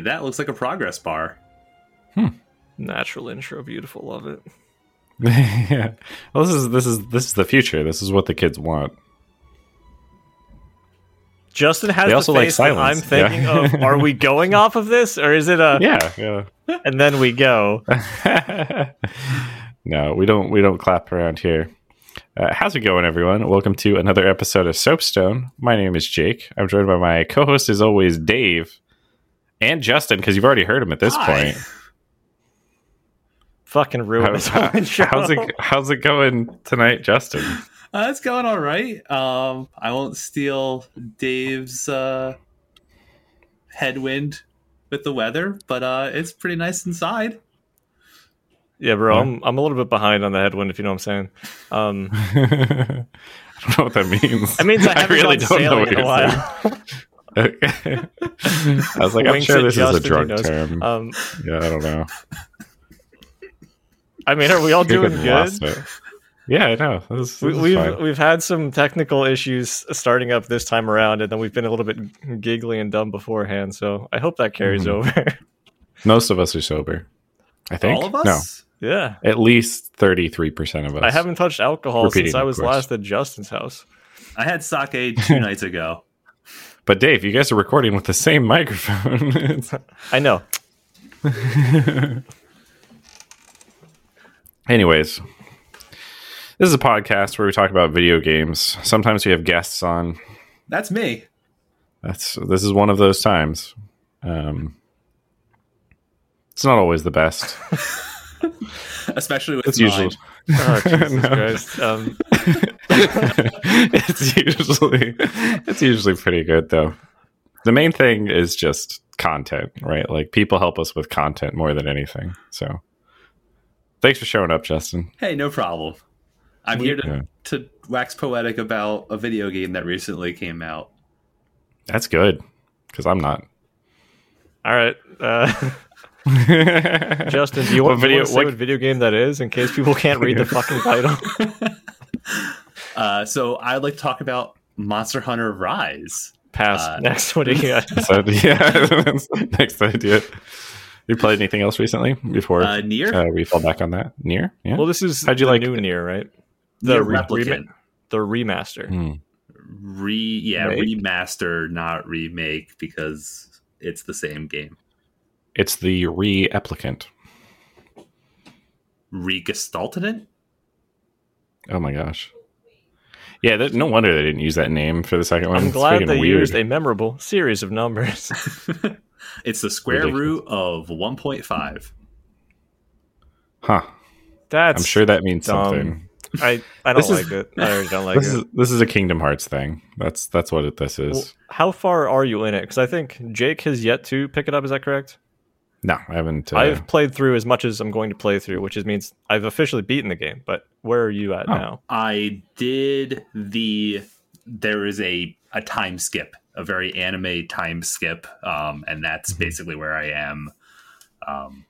Hey, that looks like a progress bar. Natural intro, beautiful, love it. yeah. Well, this is this is this is the future. This is what the kids want. Justin has They the also like face that I'm thinking yeah. of. Are we going off of this, or is it a? Yeah, yeah. And then we go. no, we don't. We don't clap around here. Uh, how's it going, everyone? Welcome to another episode of Soapstone. My name is Jake. I'm joined by my co-host, as always, Dave and Justin, because you've already heard him at this Hi. point. Fucking ruin How's, this whole how's it? How's it going tonight, Justin? Uh, it's going all right. Um, I won't steal Dave's uh, headwind with the weather, but uh, it's pretty nice inside. Yeah, bro, I'm I'm a little bit behind on the headwind, if you know what I'm saying. Um, I don't know what that means. it means I haven't really gone don't know what in a you're while. Okay. I was like, I'm sure this is a drug term. Um, yeah, I don't know. I mean, are we all doing good? Yeah, I know. This, this We, is we've fine. we've had some technical issues starting up this time around, and then we've been a little bit giggly and dumb beforehand. So I hope that carries Mhm. over. Most of us are sober. I think. All of us? yeah, at least 33% of us. I haven't touched alcohol Repeating, since I was course. last at Justin's house. I had sake two nights ago. But Dave, you guys are recording with the same microphone. I know. Anyways, this is a podcast where we talk about video games. Sometimes we have guests on. That's me. That's this is one of those times. Um, it's not always the best. Especially with It's mine. usually Oh, Jesus No. Um, it's usually it's usually pretty good though. The main thing is just content, right? Like people help us with content more than anything. So thanks for showing up, Justin. Hey, no problem. I'm here to, Yeah. to wax poetic about a video game that recently came out. That's good because I'm not. all right. Uh, Justin, do you want, video- video, to say what- what video game that is in case people can't read the fucking title? Uh, so I'd like to talk about Monster Hunter Rise. Pass. Uh, Next, what do you got? So yeah, that's next idea. You played anything else recently before Uh, Nier? uh, we fall back on that? Nier, yeah. Well, this is How'd you the like new? Nier, right? Nier The re- Replicant. rema- the remaster. Hmm. Re yeah, Remake? remaster, not remake, because it's the same game. It's the re-applicant. Regestalted it? Oh my gosh. Yeah, that, no wonder they didn't use that name for the second one. I'm glad freaking they weird. used a memorable series of numbers. it's the square Ridiculous. root of 1.5. Huh. That's I'm sure that means dumb. something. I, I don't This is- like it. I really don't like this it. is this is a Kingdom Hearts thing. That's that's what it, this is. Well, how far are you in it? Because I think Jake has yet to pick it up. Is that correct? No, I haven't. Uh, I've played through as much as I'm going to play through, which is, means I've officially beaten the game. But where are you at Oh. now? I did the there is a a time skip, a very anime time skip, um, and that's Mhm. basically where I am. Um,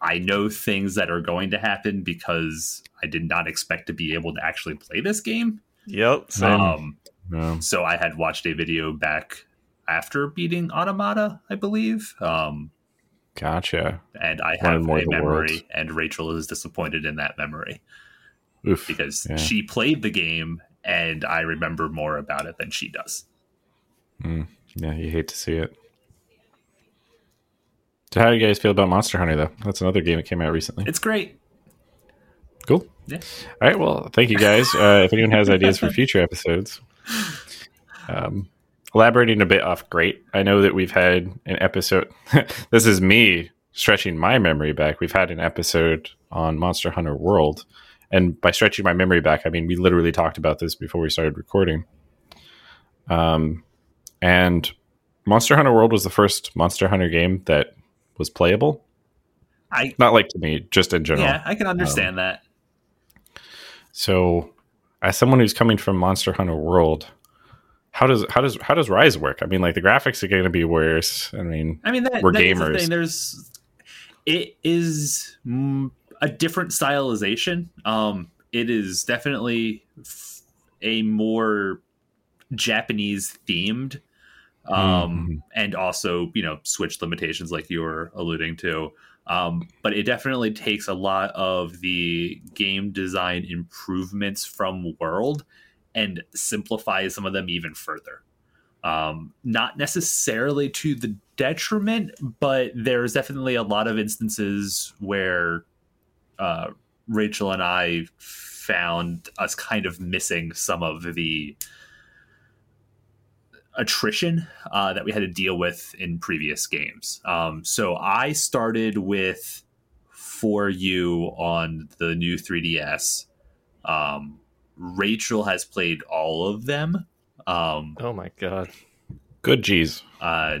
I know things that are going to happen because I did not expect to be able to actually play this game. Yep. Same. Um, no. so I had watched a video back after beating Automata, I believe. Um, Gotcha. and I have more a memory, world. and Rachel is disappointed in that memory Oof. because Yeah. she played the game and I remember more about it than she does. Yeah, you hate to see it. So, how do you guys feel about Monster Hunter, though? That's another game that came out recently. It's great. Cool. Yeah. All right. Well, thank you guys. Uh, if anyone has ideas for future episodes, um, elaborating a bit off great. I know that we've had an episode. this is me stretching my memory back. We've had an episode on Monster Hunter World. And by stretching my memory back, I mean we literally talked about this before we started recording. Um, and Monster Hunter World was the first Monster Hunter game that was playable. I Not like to me, just in general. yeah, I can understand that. So, as someone who's coming from Monster Hunter World, how does how does how does Rise work? I mean, like the graphics are going to be worse. I mean, I mean, that, We're that is the gamers. thing. There's it is mm, a different stylization. Um, it is definitely f- a more Japanese themed um, Mhm. and also you know switch limitations like you were alluding to. Um, but it definitely takes a lot of the game design improvements from World and simplify some of them even further. Um, not necessarily to the detriment, but there's definitely a lot of instances where uh, Rachel and I found us kind of missing some of the attrition uh, that we had to deal with in previous games. Um, so I started with 4U on the new 3DS. Um, Rachel has played all of them. Um, Oh my god. Good G's. uh,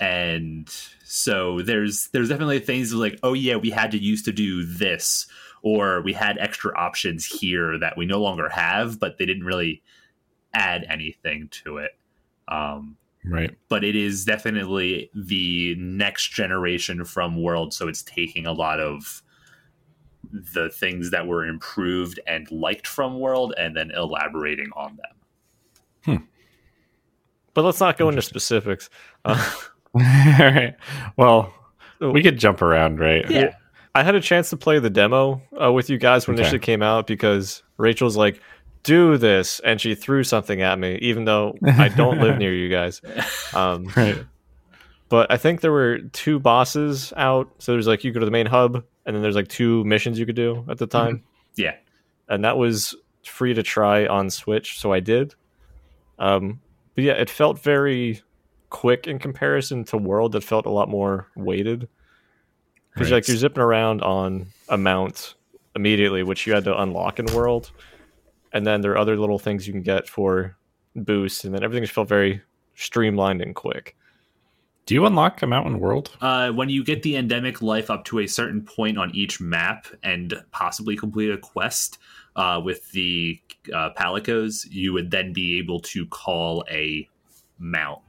and so there's there's definitely things like oh yeah we had to used to do this or we had extra options here that we no longer have but they didn't really add anything to it um, Right. but it is definitely the next generation from world so it's taking a lot of the things that were improved and liked from world and then elaborating on them But let's not go into specifics. Uh, All right. Well, we could jump around, right? Yeah. I had a chance to play the demo uh, with you guys when it Okay. initially came out because Rachel's like, "Do this," and she threw something at me, even though I don't live near you guys. Um, Right. But I think there were two bosses out. So there's like you go to the main hub, and then there's like two missions you could do at the time, yeah and that was free to try on Switch. So I did. Um, but yeah, it felt very quick in comparison to World that felt a lot more weighted. Because Right. like you're zipping around on a mount immediately, which you had to unlock in World, and then there are other little things you can get for boosts, and then everything just felt very streamlined and quick. Do you unlock a mountain world? Uh, when you get the endemic life up to a certain point on each map and possibly complete a quest uh, with the uh, palicos, you would then be able to call a mount.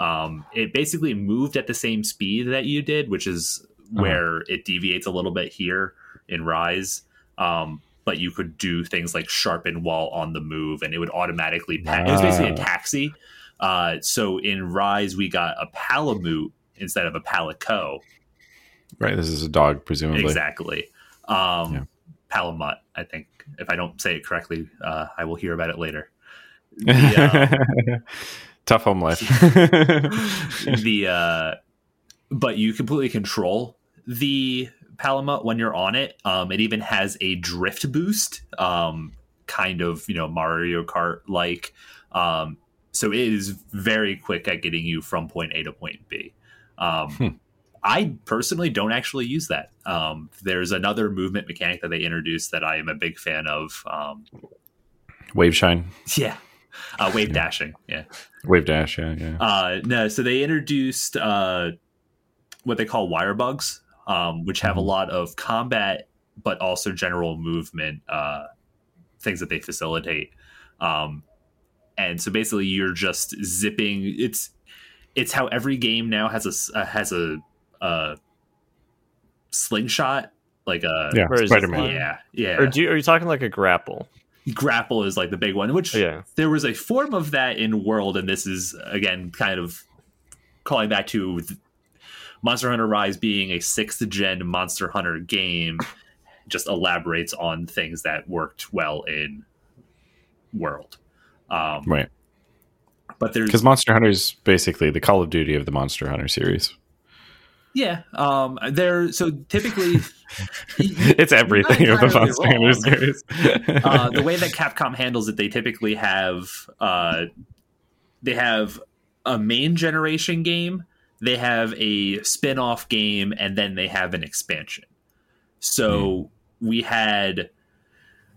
Um, it basically moved at the same speed that you did, which is where it deviates a little bit here in Rise. Um, but you could do things like sharpen while on the move, and it would automatically. Pa- it was basically a taxi. Uh, so in Rise, we got a Palamute instead of a Palico. Right. This is a dog, presumably. Exactly. Um, Yeah. Palamut, I think. If I don't say it correctly, uh, I will hear about it later. The, Tough home life. the uh, but you completely control the Palamut when you're on it. Um, it even has a drift boost, um, kind of you know Mario Kart like. Um, so it is very quick at getting you from point A to point B. Um, Hmm. I personally don't actually use that. Um, there's another movement mechanic that they introduced that I am a big fan of. Um, Wave shine. yeah, uh, wave Yeah. dashing. Yeah. Wave dash. Yeah. Yeah. Uh, no, so they introduced uh, what they call wire bugs, um, which have a Mhm. lot of combat, but also general movement uh, things that they facilitate. Um, and so basically, you're just zipping. It's it's how every game now has a uh, has a, a slingshot, like a yeah. Where is it Spider Man. from? yeah yeah. Or do you, are you talking like a grapple? grapple is like the big one, which Yeah. there was a form of that in World, and this is again kind of calling back to Monster Hunter Rise being a sixth gen Monster Hunter game, just elaborates on things that worked well in World. Um, Right. But there's Because Monster Hunter is basically the Call of Duty of the Monster Hunter series. yeah, um, there. So typically, it's everything of the Monster Hunter series. uh, the way that Capcom handles it, they typically have uh, they have a main generation game, they have a spin-off game, and then they have an expansion. So we had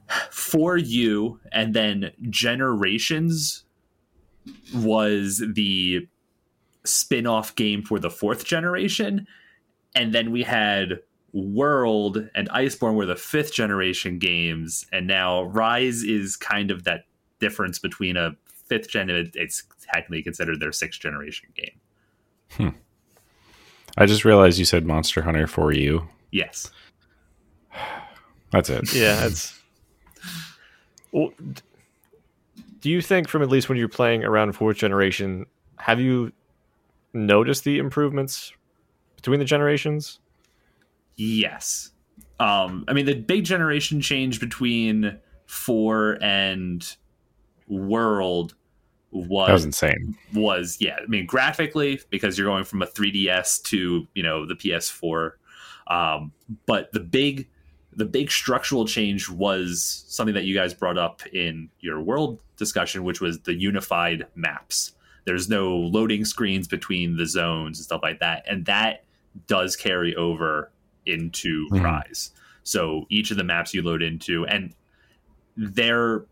4U, and then generations was the spin-off game for the fourth generation, and then we had World and Iceborne were the fifth generation games, and now Rise is kind of that difference between a fifth gen and it's technically considered their sixth generation game. Hmm. I just realized you said Monster Hunter for you. Yes. That's it. Yeah, it's. Well, do you think from at least when you're playing around fourth generation, have you noticed the improvements between the generations? Yes. Um, I mean, the big generation change between four and world was That was insane. was yeah i mean graphically because you're going from a 3ds to you know the ps4 um, but the big the big structural change was something that you guys brought up in your world discussion which was the unified maps there's no loading screens between the zones and stuff like that and that does carry over into Mhm. rise so each of the maps you load into and they're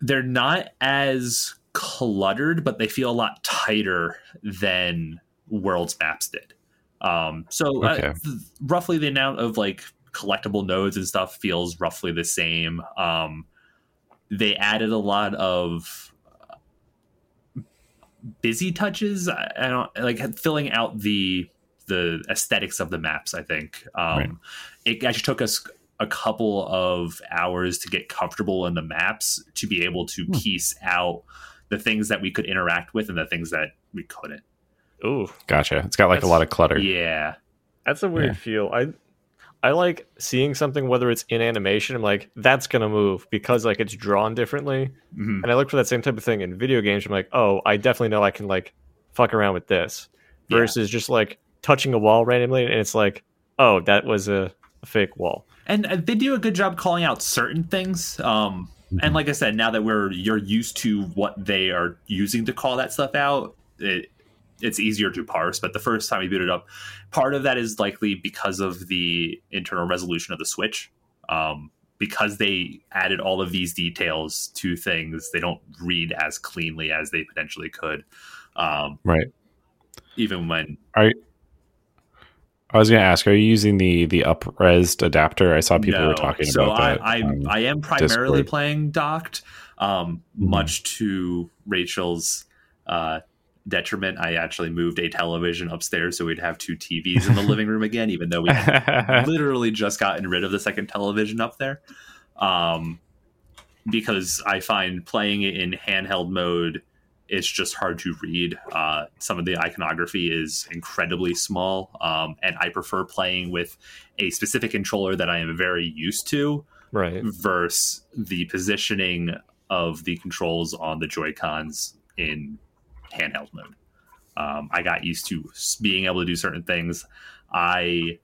they're not as cluttered, but they feel a lot tighter than World's maps did. Um, so uh, th- roughly the amount of like collectible nodes and stuff feels roughly the same. Um, they added a lot of uh, busy touches. I, I don't like filling out the the aesthetics of the maps. I think um, Right. it actually took us a couple of hours to get comfortable in the maps to be able to Hmm. piece out the things that we could interact with and the things that we couldn't. Ooh, Gotcha. It's got like a lot of clutter. Yeah. that's a weird Yeah. feel. I I like seeing something whether it's in animation. I'm like, that's gonna move because like it's drawn differently. Mhm. And I look for that same type of thing in video games. I'm like, oh, I definitely know I can like fuck around with this. Yeah. Versus just like touching a wall randomly and it's like, oh, that was a, a fake wall. And uh, they do a good job calling out certain things. Um, and like I said, now that we're you're used to what they are using to call that stuff out, it, it's easier to parse. But the first time we boot it up, part of that is likely because of the internal resolution of the Switch. Um, because they added all of these details to things, they don't read as cleanly as they potentially could. Um, Right. even when I was going to ask, are you using the the upresed adapter? I saw people No. were talking so about I, that. I, um, I am primarily Discord. playing docked, um, Mhm. much to Rachel's uh, detriment. I actually moved a television upstairs so we'd have two TVs in the living room again, even though we literally just gotten rid of the second television up there. Um, because I find playing it in handheld mode, it's just hard to read. Uh, some of the iconography is incredibly small, um, and I prefer playing with a specific controller that I am very used to Right. versus the positioning of the controls on the Joy Cons in handheld mode. Um, I got used to being able to do certain things. I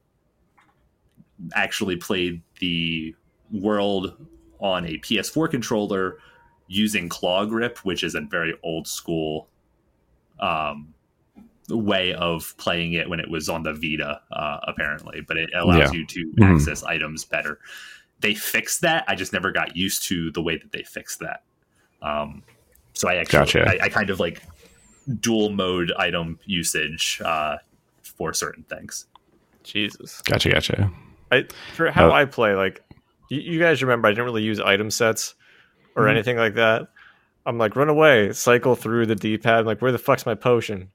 actually played the world on a PS4 controller using claw grip, which is a very old school um, way of playing it when it was on the Vita, uh, apparently. But it allows Yeah. you to Mhm. access items better. They fixed that. I just never got used to the way that they fixed that. Um, so I actually, Gotcha. I, I kind of like dual mode item usage uh, for certain things. Jesus. gotcha, gotcha. I for how Uh, I play, like you, you guys remember, I didn't really use item sets or Mhm. anything like that. I'm like, run away, cycle through the D-pad. I'm like, where the fuck's my potion?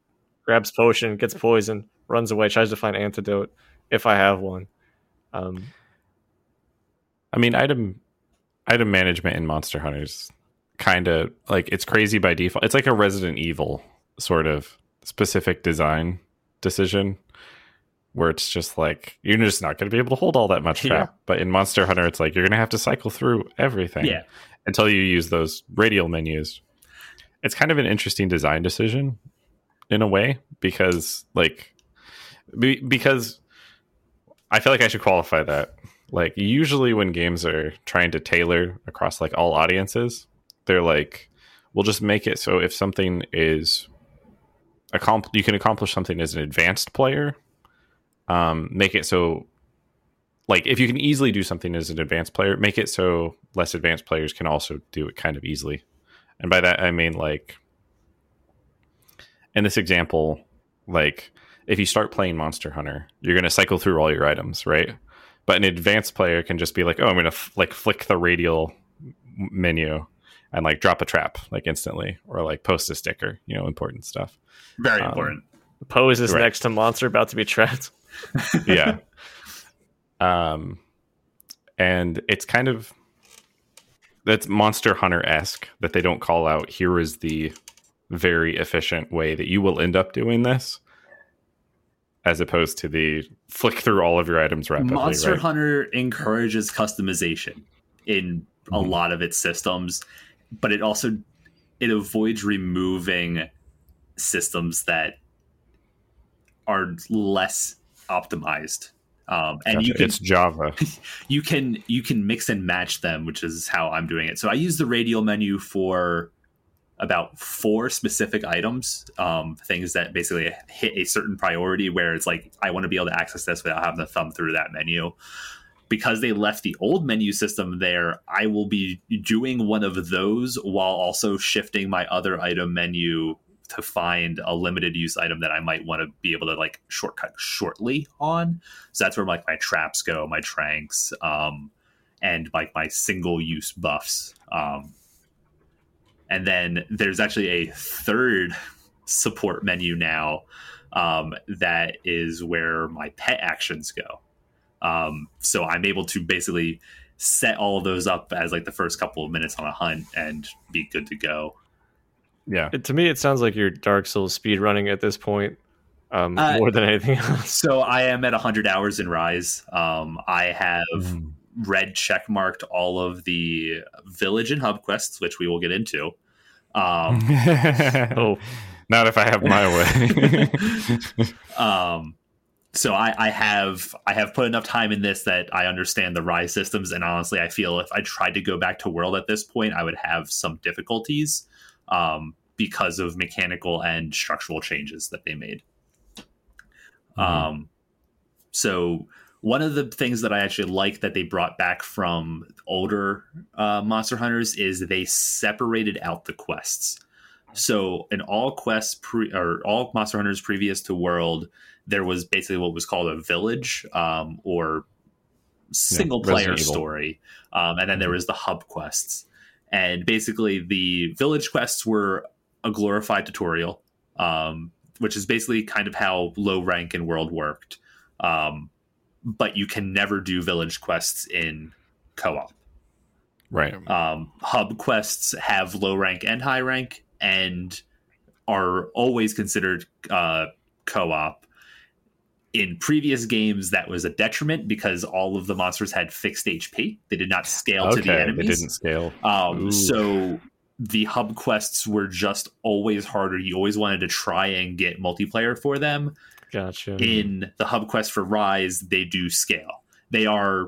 Grabs potion, gets poisoned, runs away, tries to find antidote if I have one. Um, I mean, item item management in Monster Hunters kind of like it's crazy by default. It's like a Resident Evil sort of specific design decision where it's just like you're just not going to be able to hold all that much Yeah. But in Monster Hunter, it's like you're going to have to cycle through everything Yeah. until you use those radial menus. It's kind of an interesting design decision in a way because like be, because I feel like I should qualify that. Like usually when games are trying to tailor across like all audiences, they're like we'll just make it so if something is accompl- you can accomplish something as an advanced player, um make it so like if you can easily do something as an advanced player, make it so less advanced players can also do it kind of easily. And by that I mean like in this example, like if you start playing Monster Hunter, you're going to cycle through all your items, right? But an advanced player can just be like, "Oh, I'm going to f- like flick the radial menu and like drop a trap like instantly or like post a sticker, you know, important stuff." Very Um, important. Pose is Right. next to monster about to be trapped. yeah. um, and it's kind of that's Monster Hunter esque that they don't call out. Here is the very efficient way that you will end up doing this, as opposed to the flick through all of your items rapidly. Monster right? Hunter encourages customization in a Mhm. lot of its systems, but it also it avoids removing systems that are less optimized. Um, and you can it's Java. you can you can mix and match them, which is how I'm doing it. So I use the radial menu for about four specific items, um, things that basically hit a certain priority where it's like I want to be able to access this without having to thumb through that menu. Because they left the old menu system there, I will be doing one of those while also shifting my other item menu to find a limited use item that I might want to be able to like shortcut shortly on. So that's where like my traps go, my tranks, um, and like my single use buffs. Um, and then there's actually a third support menu now um, that is where my pet actions go. Um, so I'm able to basically set all of those up as like the first couple of minutes on a hunt and be good to go. Yeah. It, to me, it sounds like you're Dark Souls speed running at this point, um, Uh, more than anything else. So I am at 100 hours in Rise. Um, I have Mm. red check marked all of the village and hub quests, which we will get into. Um, Oh, Not if I have my way. um, so I, I have I have put enough time in this that I understand the rise systems, and honestly, I feel if I tried to go back to world at this point, I would have some difficulties um, because of mechanical and structural changes that they made. Mhm. Um, so one of the things that I actually like that they brought back from older uh, Monster Hunters is they separated out the quests. So in all quests pre or all Monster Hunters previous to World, there was basically what was called a village um, or single player Resident story, um, and then there was the hub quests. And basically, the village quests were a glorified tutorial, um, which is basically kind of how low rank and World worked. Um, but you can never do village quests in co-op. right. Um, hub quests have low rank and high rank, and are always considered uh, co-op. In previous games, that was a detriment because all of the monsters had fixed HP. They did not scale to the Okay. They didn't scale. Um, so the hub quests were just always harder. You always wanted to try and get multiplayer for them. gotcha. In the hub quest for Rise, they do scale. They are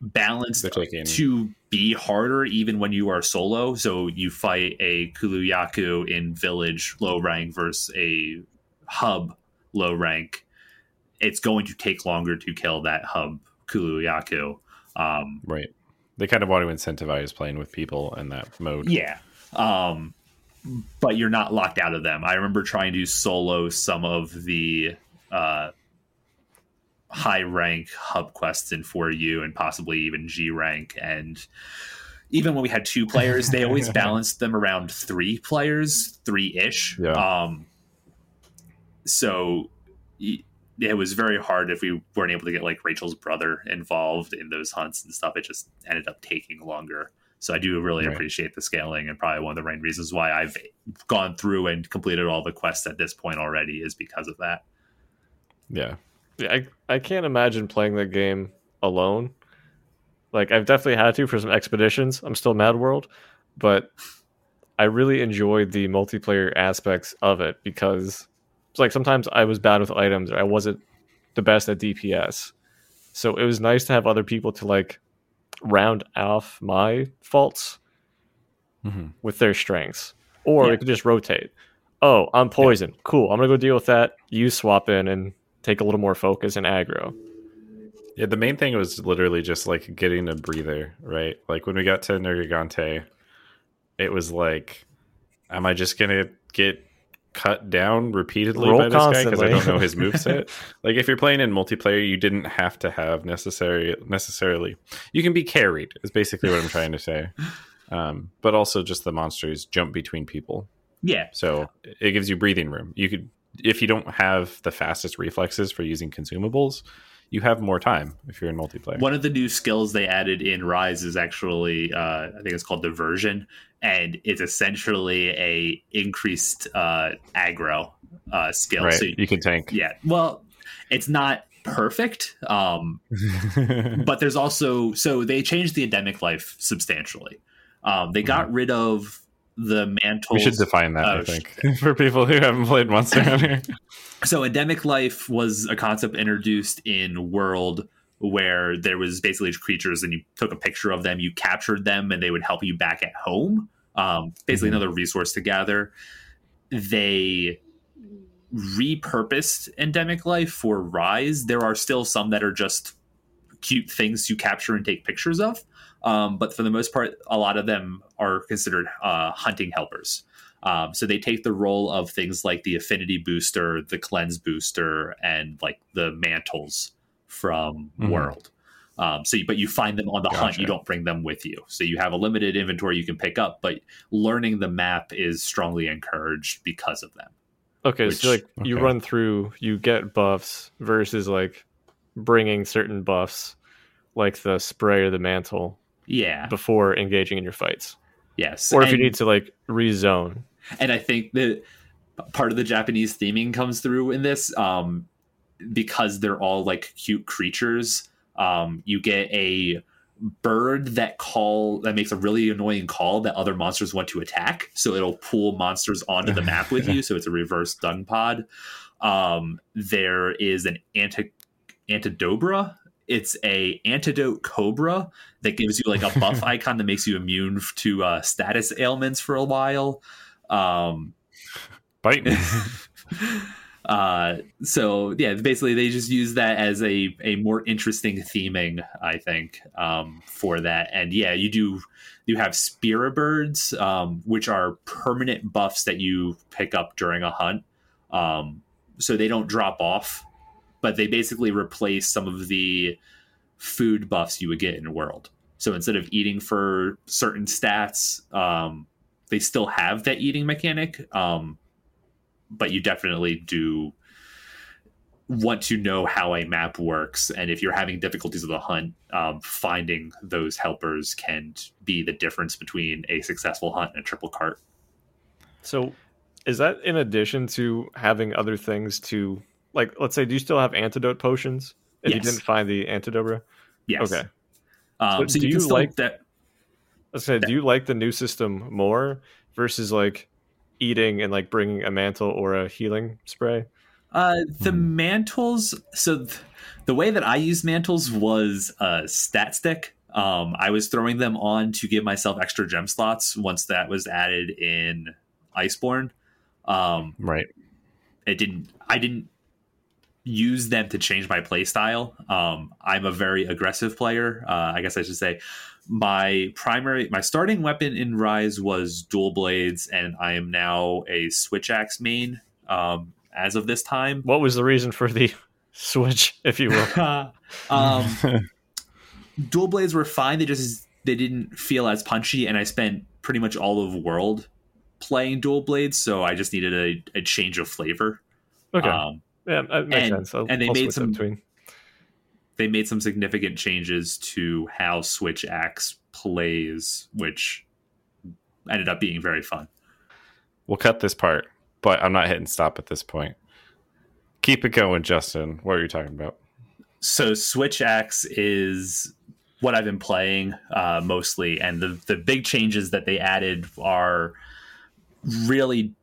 balanced to be harder even when you are solo. So you fight a Kulu-Ya-Ku in village low rank versus a hub low rank. It's going to take longer to kill that hub Kulu-Ya-Ku. Um, Right. They kind of want to incentivize playing with people in that mode. Yeah. Um, but you're not locked out of them. I remember trying to solo some of the uh, high rank hub quests in 4U and possibly even G rank. And even when we had two players, they always balanced them around three players, three ish. Yeah. Um, so y- it was very hard if we weren't able to get like Rachel's brother involved in those hunts and stuff. It just ended up taking longer. So I do really Right. appreciate the scaling, and probably one of the main reasons why I've gone through and completed all the quests at this point already is because of that. Yeah. Yeah, I, I can't imagine playing the game alone. Like I've definitely had to for some expeditions. I'm still Mad World, but I really enjoyed the multiplayer aspects of it because like sometimes I was bad with items or I wasn't the best at DPS. So it was nice to have other people to like round off my faults hmm with their strengths. Or Yeah. it could just rotate. Oh, I'm poison. Cool. I'm gonna go deal with that. You swap in and take a little more focus and aggro. Yeah, the main thing was literally just like getting a breather, right? Like when we got to Nergigante, it was like, am I just gonna get cut down repeatedly Roll by this guy because I don't know his moveset? like if you're playing in multiplayer, you didn't have to have necessary necessarily. You can be carried. Is basically what I'm trying to say. Um, but also just the monsters jump between people, Yeah, so it gives you breathing room. You could, if you don't have the fastest reflexes for using consumables, you have more time if you're in multiplayer. One of the new skills they added in Rise is actually, uh, I think it's called diversion, and it's essentially a increased uh, aggro uh, skill. right, So you can tank. yeah, well, it's not perfect, um, but there's also so they changed the endemic life substantially. Um, they got rid of the mantles. Mm-hmm. we should define that, Oh, I think, for people who haven't played Monster Hunter. so endemic life was a concept introduced in world where there was basically creatures and you took a picture of them you captured them and they would help you back at home. Um, basically Mhm. another resource to gather they repurposed endemic life for rise. There are still some that are just cute things to capture and take pictures of um, but for the most part a lot of them are considered uh, hunting helpers. Um, so they take the role of things like the affinity booster, the cleanse booster, and like the mantles from Mhm. World. Um, so, but you find them on the hunt. You don't bring them with you. So you have a limited inventory you can pick up, but learning the map is strongly encouraged because of them. Okay, so Which- like you run through, you get buffs versus like bringing certain buffs, like the spray or the mantle, Yeah. before engaging in your fights, Yes. or if you need to like rezone. and I think that part of the Japanese theming comes through in this um, because they're all like cute creatures. Um, you get a bird that call that makes a really annoying call that other monsters want to attack, so it'll pull monsters onto the map with you. So it's a reverse dung pod. Um, there is an anti antidobra. It's a antidote cobra that gives you like a buff icon that makes you immune to uh, status ailments for a while. Um, Bite me. uh, so yeah, basically they just use that as a a more interesting theming, I think, um, for that. And yeah, you do you have spirit birds, um, which are permanent buffs that you pick up during a hunt. Um, so they don't drop off, but they basically replace some of the food buffs you would get in World. So instead of eating for certain stats, um, they still have that eating mechanic. Um, but you definitely do want to know how a map works and if you're having difficulties with a hunt um, finding those helpers can be the difference between a successful hunt and a triple cart So, is that in addition to having other things to like? Let's say, do you still have antidote potions if you didn't find the antidobra? yes Okay. um, So so, do you, you still like- that I said, do you like the new system more versus like eating and like bringing a mantle or a healing spray? Uh, the Hmm. mantles. So th- the way that I used mantles was a stat stick. Um, I was throwing them on to give myself extra gem slots once that was added in Iceborne. Um, right. it didn't. I didn't use them to change my playstyle. Um, I'm a very aggressive player. Uh, I guess I should say. My primary, my starting weapon in Rise was dual blades, and I am now a switch axe main. Um, as of this time, What was the reason for the switch, if you will? um, dual blades were fine. They just they didn't feel as punchy, and I spent pretty much all of World playing dual blades, so I just needed a, a change of flavor. Okay, Um, yeah, that makes and- sense. I'll, and they I'll made some- between. They made some significant changes to how Switch Axe plays, which ended up being very fun. We'll cut this part, but I'm not hitting stop at this point. Keep it going, Justin. What are you talking about? So Switch Axe is what I've been playing uh, mostly, and the the big changes that they added are really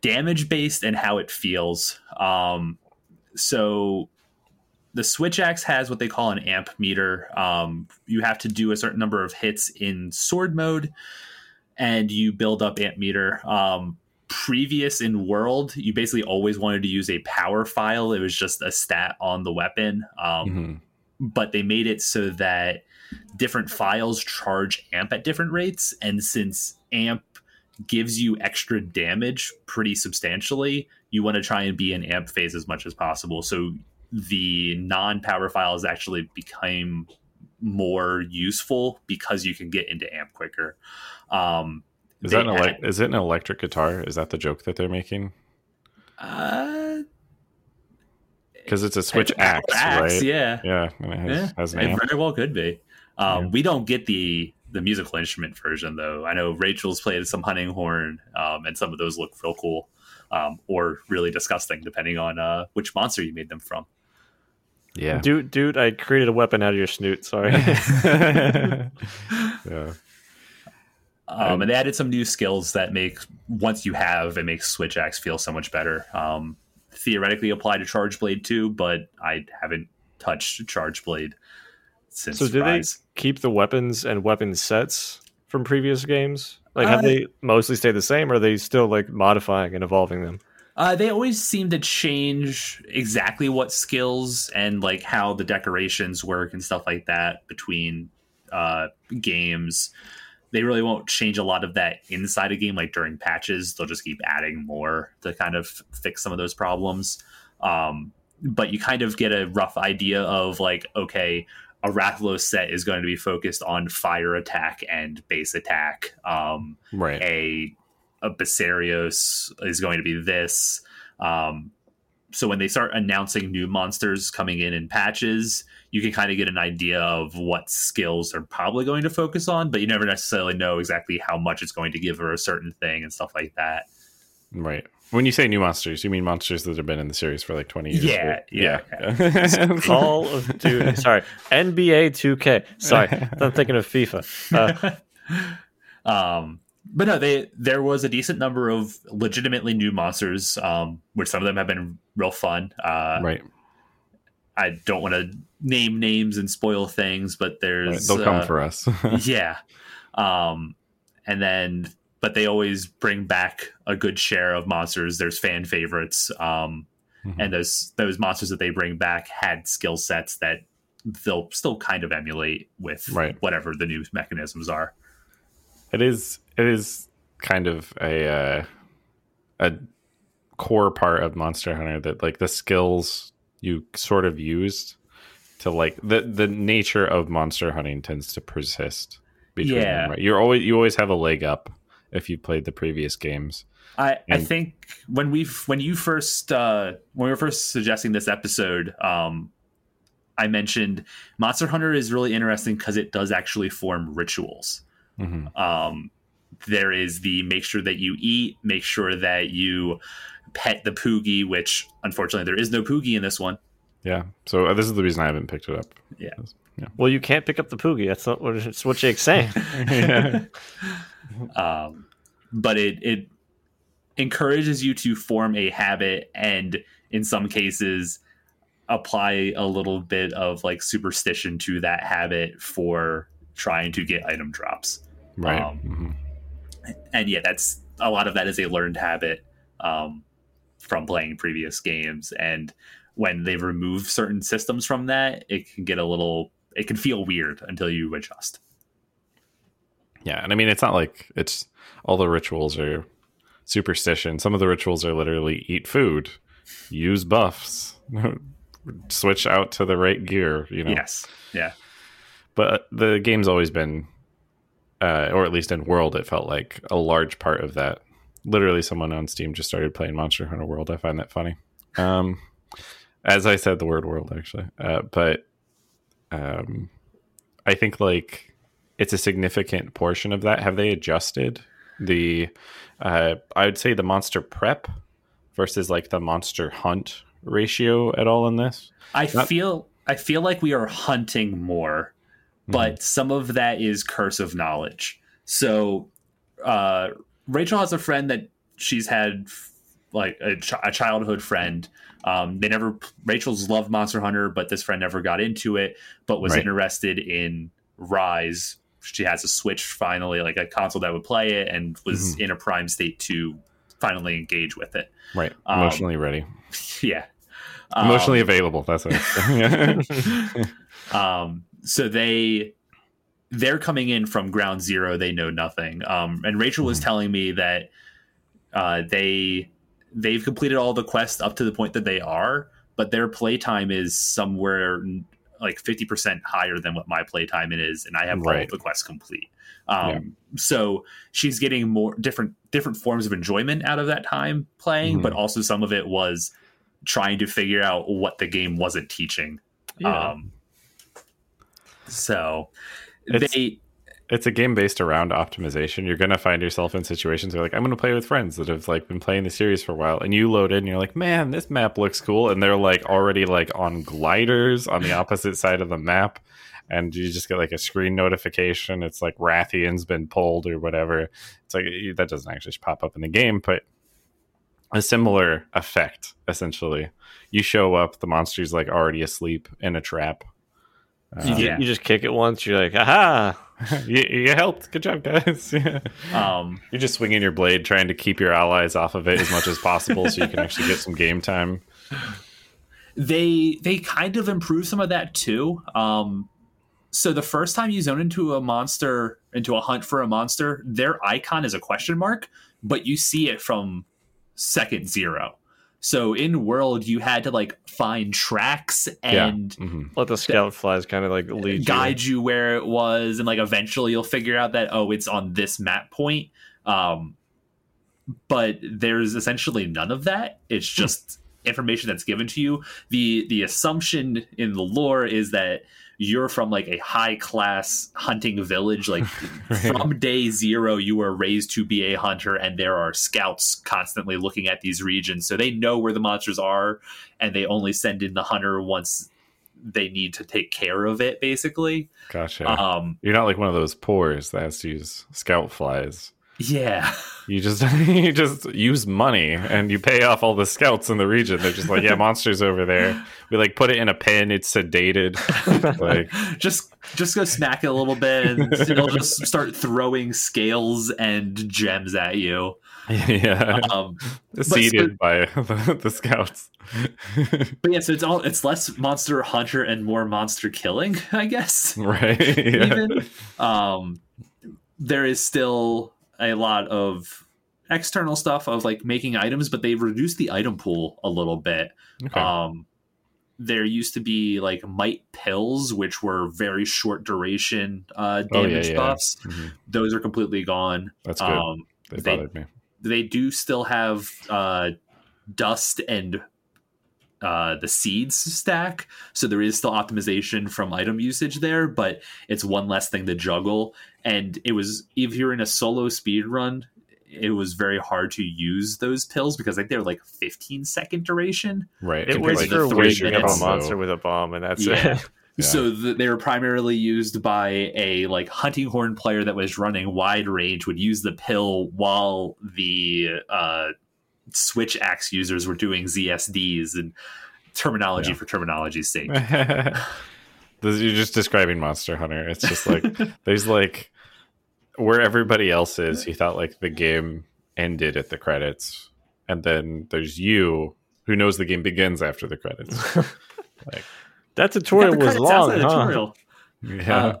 damage based and how it feels. Um, so the Switch Axe has what they call an amp meter. Um, you have to do a certain number of hits in sword mode, and you build up amp meter. Um, previous in world, you basically always wanted to use a power file. It was just a stat on the weapon. Um, Mhm. but they made it so that different files charge amp at different rates and since amp gives you extra damage pretty substantially you want to try and be in amp phase as much as possible so the non-power files actually became more useful because you can get into amp quicker um Is that an ele- add- is it an electric guitar? Is that the joke that they're making? uh, because it's a Switch It's axe, right? yeah. Yeah, and it has, Yeah, has it amp. very well could be. Um, Yeah. We don't get the the musical instrument version though. I know Rachel's played some hunting horn, um, and some of those look real cool, um, or really disgusting, depending on uh, which monster you made them from. Yeah. Dude, dude, I created a weapon out of your snoot. Sorry. yeah. Um, and they added some new skills that make once you have it makes Switch Axe feel so much better. Um, theoretically apply to Charge Blade too, but I haven't touched Charge Blade since. so, did Rise. they keep the weapons and weapon sets from previous games? Like, have Uh, they mostly stayed the same, or are they still like modifying and evolving them? Uh, they always seem to change exactly what skills and like how the decorations work and stuff like that between uh, games. They really won't change a lot of that inside a game, like during patches. They'll just keep adding more to kind of fix some of those problems. Um, but you kind of get a rough idea of like, okay, a Rathalos set is going to be focused on fire attack and base attack. Um, Right. a a Basarios is going to be this. Um, so when they start announcing new monsters coming in in patches, you can kind of get an idea of what skills they're probably going to focus on, but you never necessarily know exactly how much it's going to give her a certain thing and stuff like that. Right. When you say new monsters, you mean monsters that have been in the series for like 20 years. Yeah, right? yeah, yeah. Call of Duty. Sorry, NBA 2K. Sorry, I'm thinking of FIFA. Uh, um, but no, they there was a decent number of legitimately new monsters, um, which some of them have been real fun. Uh, right. I don't want to name names and spoil things, but right. there's They'll come uh, for us. yeah, um, and then but they always bring back a good share of monsters. There's fan favorites, um, Mhm. and those those monsters that they bring back had skill sets that they'll still kind of emulate with Right. whatever the new mechanisms are. It is. It is kind of a uh, a core part of Monster Hunter that like the skills you sort of used to like the the nature of monster hunting tends to persist between Yeah. them. Right? You're always you always have a leg up if you played the previous games. I, I think when we when you first uh, when we were first suggesting this episode, um, I mentioned Monster Hunter is really interesting because it does actually form rituals. Hmm Um, there is the make sure that you eat, make sure that you pet the poogie, which unfortunately there is no poogie in this one. Yeah. So uh, this is the reason I haven't picked it up. Yeah. yeah. Well, you can't pick up the poogie. That's not what, it's what Jake's saying. um, but it it encourages you to form a habit and in some cases apply a little bit of like superstition to that habit for trying to get item drops Right. Um, Mhm. and yeah that's a lot of that is a learned habit um, from playing previous games and when they remove certain systems from that it can get a little it can feel weird until you adjust Yeah, and I mean it's not like it's all the rituals are superstition. Some of the rituals are literally eat food, use buffs, switch out to the right gear, you know. yes yeah But the game's always been uh, or at least in World it felt like a large part of that. Literally someone on Steam just started playing Monster Hunter World. I find that funny. Um as I said the word world actually. Uh, but um I think like it's a significant portion of that. Have they adjusted the uh I would say the monster prep versus like the monster hunt ratio at all in this? I Not- feel I feel like we are hunting more, but some of that is curse of knowledge. So uh, Rachel has a friend that she's had like a, ch- a childhood friend. Um, they never Rachel's loved Monster Hunter, but this friend never got into it, but was Right. interested in Rise. She has a Switch finally, like a console that would play it, and was in a prime state to finally engage with it. Right. Um, Emotionally ready. yeah, Emotionally Um, available. That's what um so they they're coming in from ground zero they know nothing um and rachel was Mhm. telling me that uh they they've completed all the quests up to the point that they are but their playtime is somewhere like 50% higher than what my playtime is and i have all Right. of the quests complete um so she's getting more different different forms of enjoyment out of that time playing Mhm. but also some of it was trying to figure out what the game wasn't teaching. Yeah. Um, so It's- they it's a game based around optimization. You're gonna find yourself in situations where like I'm gonna play with friends that have like been playing the series for a while, and you load in, and you're like, man, this map looks cool, and they're like already like on gliders on the opposite side of the map, and you just get like a screen notification. It's like Rathian's been pulled or whatever. It's like that doesn't actually pop up in the game, but a similar effect essentially. You show up, the monster's like already asleep in a trap. Uh, you, Yeah. you just kick it once, you're like, aha! you, you helped. Good job, guys. Yeah. um You're just swinging your blade, trying to keep your allies off of it as much as possible, so you can actually get some game time. they they kind of improve some of that too. Um, so the first time you zone into a monster, into a hunt for a monster, their icon is a question mark, but you see it from second zero. So in world, you had to like find tracks and hmm Let the scout flies kind of like lead guide you where it was, and like eventually you'll figure out that oh, it's on this map point. Um, but there's essentially none of that. It's just information that's given to you. the The assumption in the lore is that you're from like a high class hunting village. Like Right. from day zero, you were raised to be a hunter, and there are scouts constantly looking at these regions, so they know where the monsters are, and they only send in the hunter once they need to take care of it. Basically, Gotcha. um, You're not like one of those poors that has to use scout flies. Yeah. You just you just use money and you pay off all the scouts in the region. They're just like, yeah, monsters over there. We like put it in a pen. It's sedated. like just just go smack it a little bit and it'll just start throwing scales and gems at you yeah, um seeded by the, the scouts. but yeah so it's all it's less monster hunter and more monster killing i guess right. Yeah. even um there is still a lot of external stuff of like making items but they've reduced the item pool a little bit Okay. um there used to be like might pills which were very short duration uh Oh, yeah, damage yeah. buffs Mhm. those are completely gone That's good. um they they- bothered me. they do still have uh dust and uh the seeds stack so there is still optimization from item usage there but it's one less thing to juggle and it was if you're in a solo speed run it was very hard to use those pills because like they're like 15 second duration Right. It was waits for the three waking up a minutes. monster with a bomb, and that's Yeah. it. Yeah. So th- they were primarily used by a like hunting horn player that was running wide range would use the pill while the uh, switch axe users were doing ZSDs and terminology Yeah. for terminology's sake. This- You're just describing Monster Hunter. It's just like there's like where everybody else is. You thought like the game ended at the credits, and then there's you who knows the game begins after the credits. that tutorial was long, huh? tutorial. Yeah, Uh,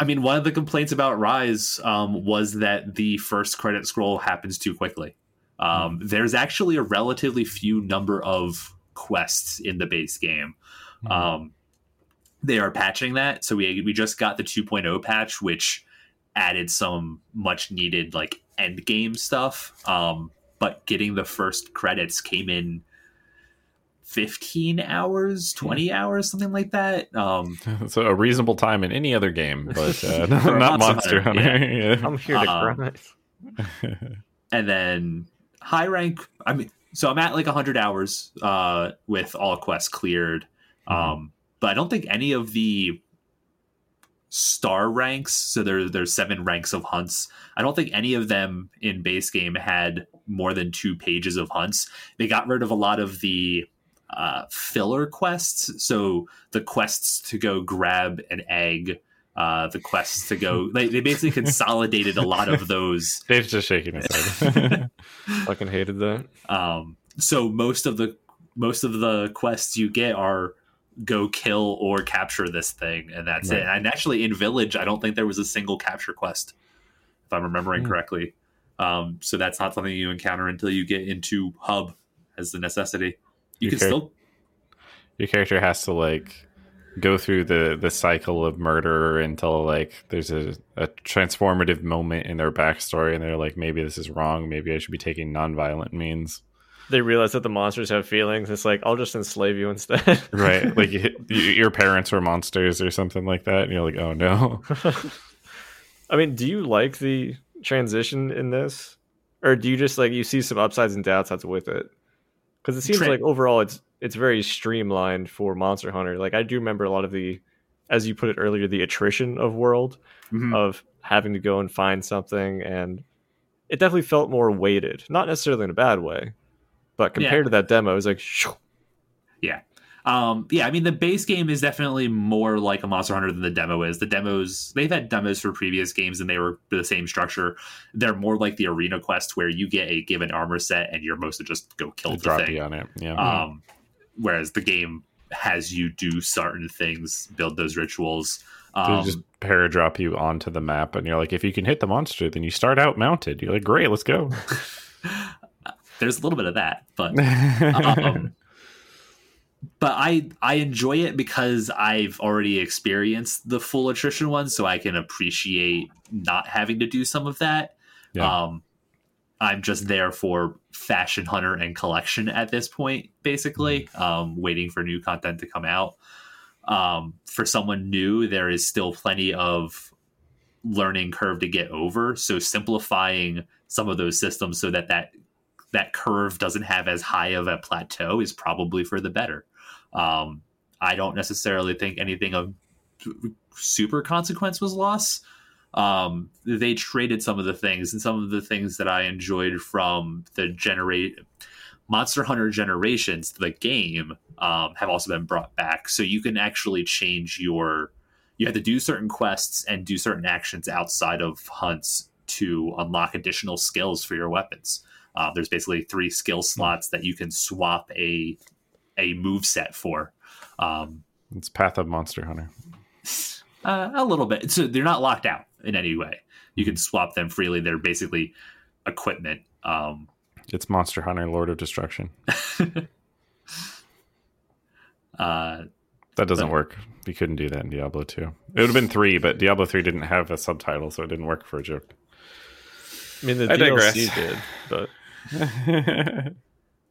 I mean, one of the complaints about Rise um, was that the first credit scroll happens too quickly. Um, There's actually a relatively few number of quests in the base game. Hmm. Um, they are patching that, so we we just got the 2.0 patch, which added some much needed like end game stuff. Um, but getting the first credits came in 15 hours, 20 hours, something like that. Um, so a reasonable time in any other game, but uh, For not Monster Monster Hunter, Hunter. Yeah. I'm here to Um, grind. and then high rank i mean so i'm at like 100 hours uh with all quests cleared. Um but i don't think any of the star ranks so there, there's seven ranks of hunts. I don't think any of them in base game had more than two pages of hunts. They got rid of a lot of the uh, filler quests. So the quests to go grab an egg uh, the quests to go they, they basically consolidated a lot of those Dave's just shaking his head. Fucking hated that. Um, so most of the most of the quests you get are go kill or capture this thing, and that's it. And actually, in Village, I don't think there was a single capture quest, if I'm remembering Hmm. correctly. Um, so that's not something you encounter until you get into Hub as the necessity. You You can care- still Your character has to like go through the the cycle of murder until like there's a, a transformative moment in their backstory and they're like maybe this is wrong maybe i should be taking nonviolent means they realize that the monsters have feelings. It's like I'll just enslave you instead. right? Like you, you, your parents were monsters or something like that, and you're like, oh no. I mean, do you like the transition in this, or do you just like you see some upsides and downsides with it? Because it seems Tra- like overall it's it's very streamlined for Monster Hunter. Like I do remember a lot of the, as you put it earlier, the attrition of world Mhm. of having to go and find something, and it definitely felt more weighted. Not necessarily in a bad way, but compared Yeah. to that demo, it was like, shoo. Um, yeah, I mean the base game is definitely more like a Monster Hunter than the demo is. The demos they've had demos for previous games and they were the same structure. They're more like the arena quest where you get a given armor set and you're mostly just go kill They the drop thing. on it. Yeah. Um, whereas the game has you do certain things, build those rituals. they Um, just paradrop you onto the map, and you're like, if you can hit the monster, then you start out mounted. You're like, great, let's go. there's a little bit of that, but um, but I I enjoy it because I've already experienced the full attrition one, so I can appreciate not having to do some of that. Yeah. Um, I'm just there for fashion hunter and collection at this point, basically, um, waiting for new content to come out. Um, for someone new, there is still plenty of learning curve to get over. So simplifying some of those systems so that that that curve doesn't have as high of a plateau is probably for the better. Um, I don't necessarily think anything of super consequence was lost. Um, they traded some of the things, and some of the things that I enjoyed from the generate Monster Hunter Generations, the game, um, have also been brought back. So you can actually change your. You have to do certain quests and do certain actions outside of hunts to unlock additional skills for your weapons. Uh, there's basically three skill slots that you can swap a a move set for. Um, it's Path of Monster Hunter. uh, a little bit. So they're not locked out in any way. You can swap them freely. They're basically equipment. Um, It's Monster Hunter, Lord of Destruction. uh, That doesn't But- work. You couldn't do that in Diablo 2. It would have been 3, but Diablo 3 didn't have a subtitle, so it didn't work for a joke. I mean, the I DLC digress. did, but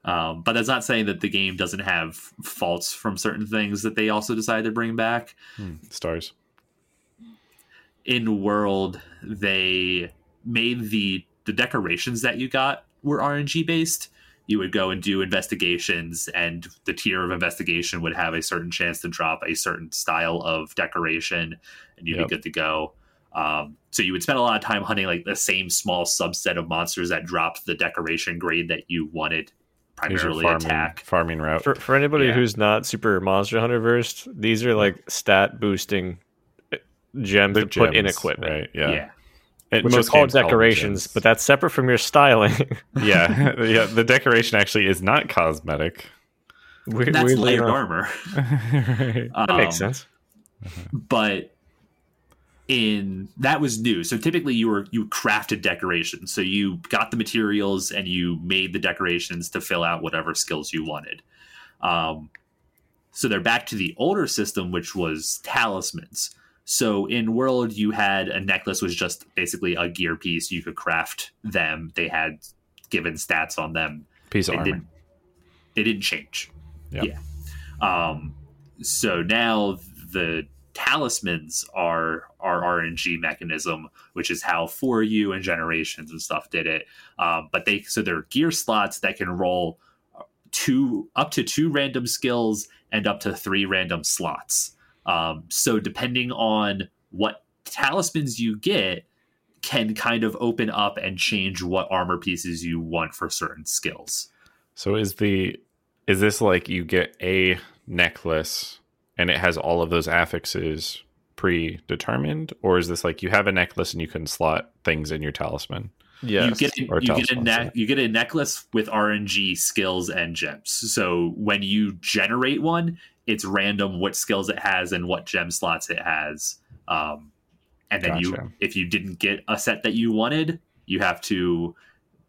um, but that's not saying that the game doesn't have faults from certain things that they also decided to bring back. Hmm, Stars. In world they made the the decorations that you got were rng based you would go and do investigations and the tier of investigation would have a certain chance to drop a certain style of decoration and you'd Yep. be good to go um, so you would spend a lot of time hunting like the same small subset of monsters that dropped the decoration grade that you wanted primarily farming, attack farming route. for for anybody Yeah. who's not super Monster Hunter versed, these are like stat boosting gems They're to put in equipment, Right, yeah. yeah, And which are called games call decorations, but that's separate from your styling. yeah, yeah. The decoration actually is not cosmetic. Weird- that's weirdly layered enough. armor right. That makes Um, sense. but in that was new so typically you were you crafted decorations so you got the materials and you made the decorations to fill out whatever skills you wanted um, so they're back to the older system which was talismans so in world you had a necklace was just basically a gear piece you could craft them they had given stats on them Piece of they armor. didn't they didn't change. Yeah. Yeah. Um so now the talismans are our RNG mechanism, which is how 4U and generations and stuff did it. Um, but they so they're gear slots that can roll two up to two random skills and up to three random slots. Um, so depending on what talismans you get, can kind of open up and change what armor pieces you want for certain skills. So is the is this like you get a necklace and it has all of those affixes predetermined, or is this like you have a necklace and you can slot things in your talisman? Yes. You get a, you get a ne- you get a necklace with RNG skills and gems. So when you generate one, it's random what skills it has and what gem slots it has. Um, and then Gotcha. you, if you didn't get a set that you wanted, you have to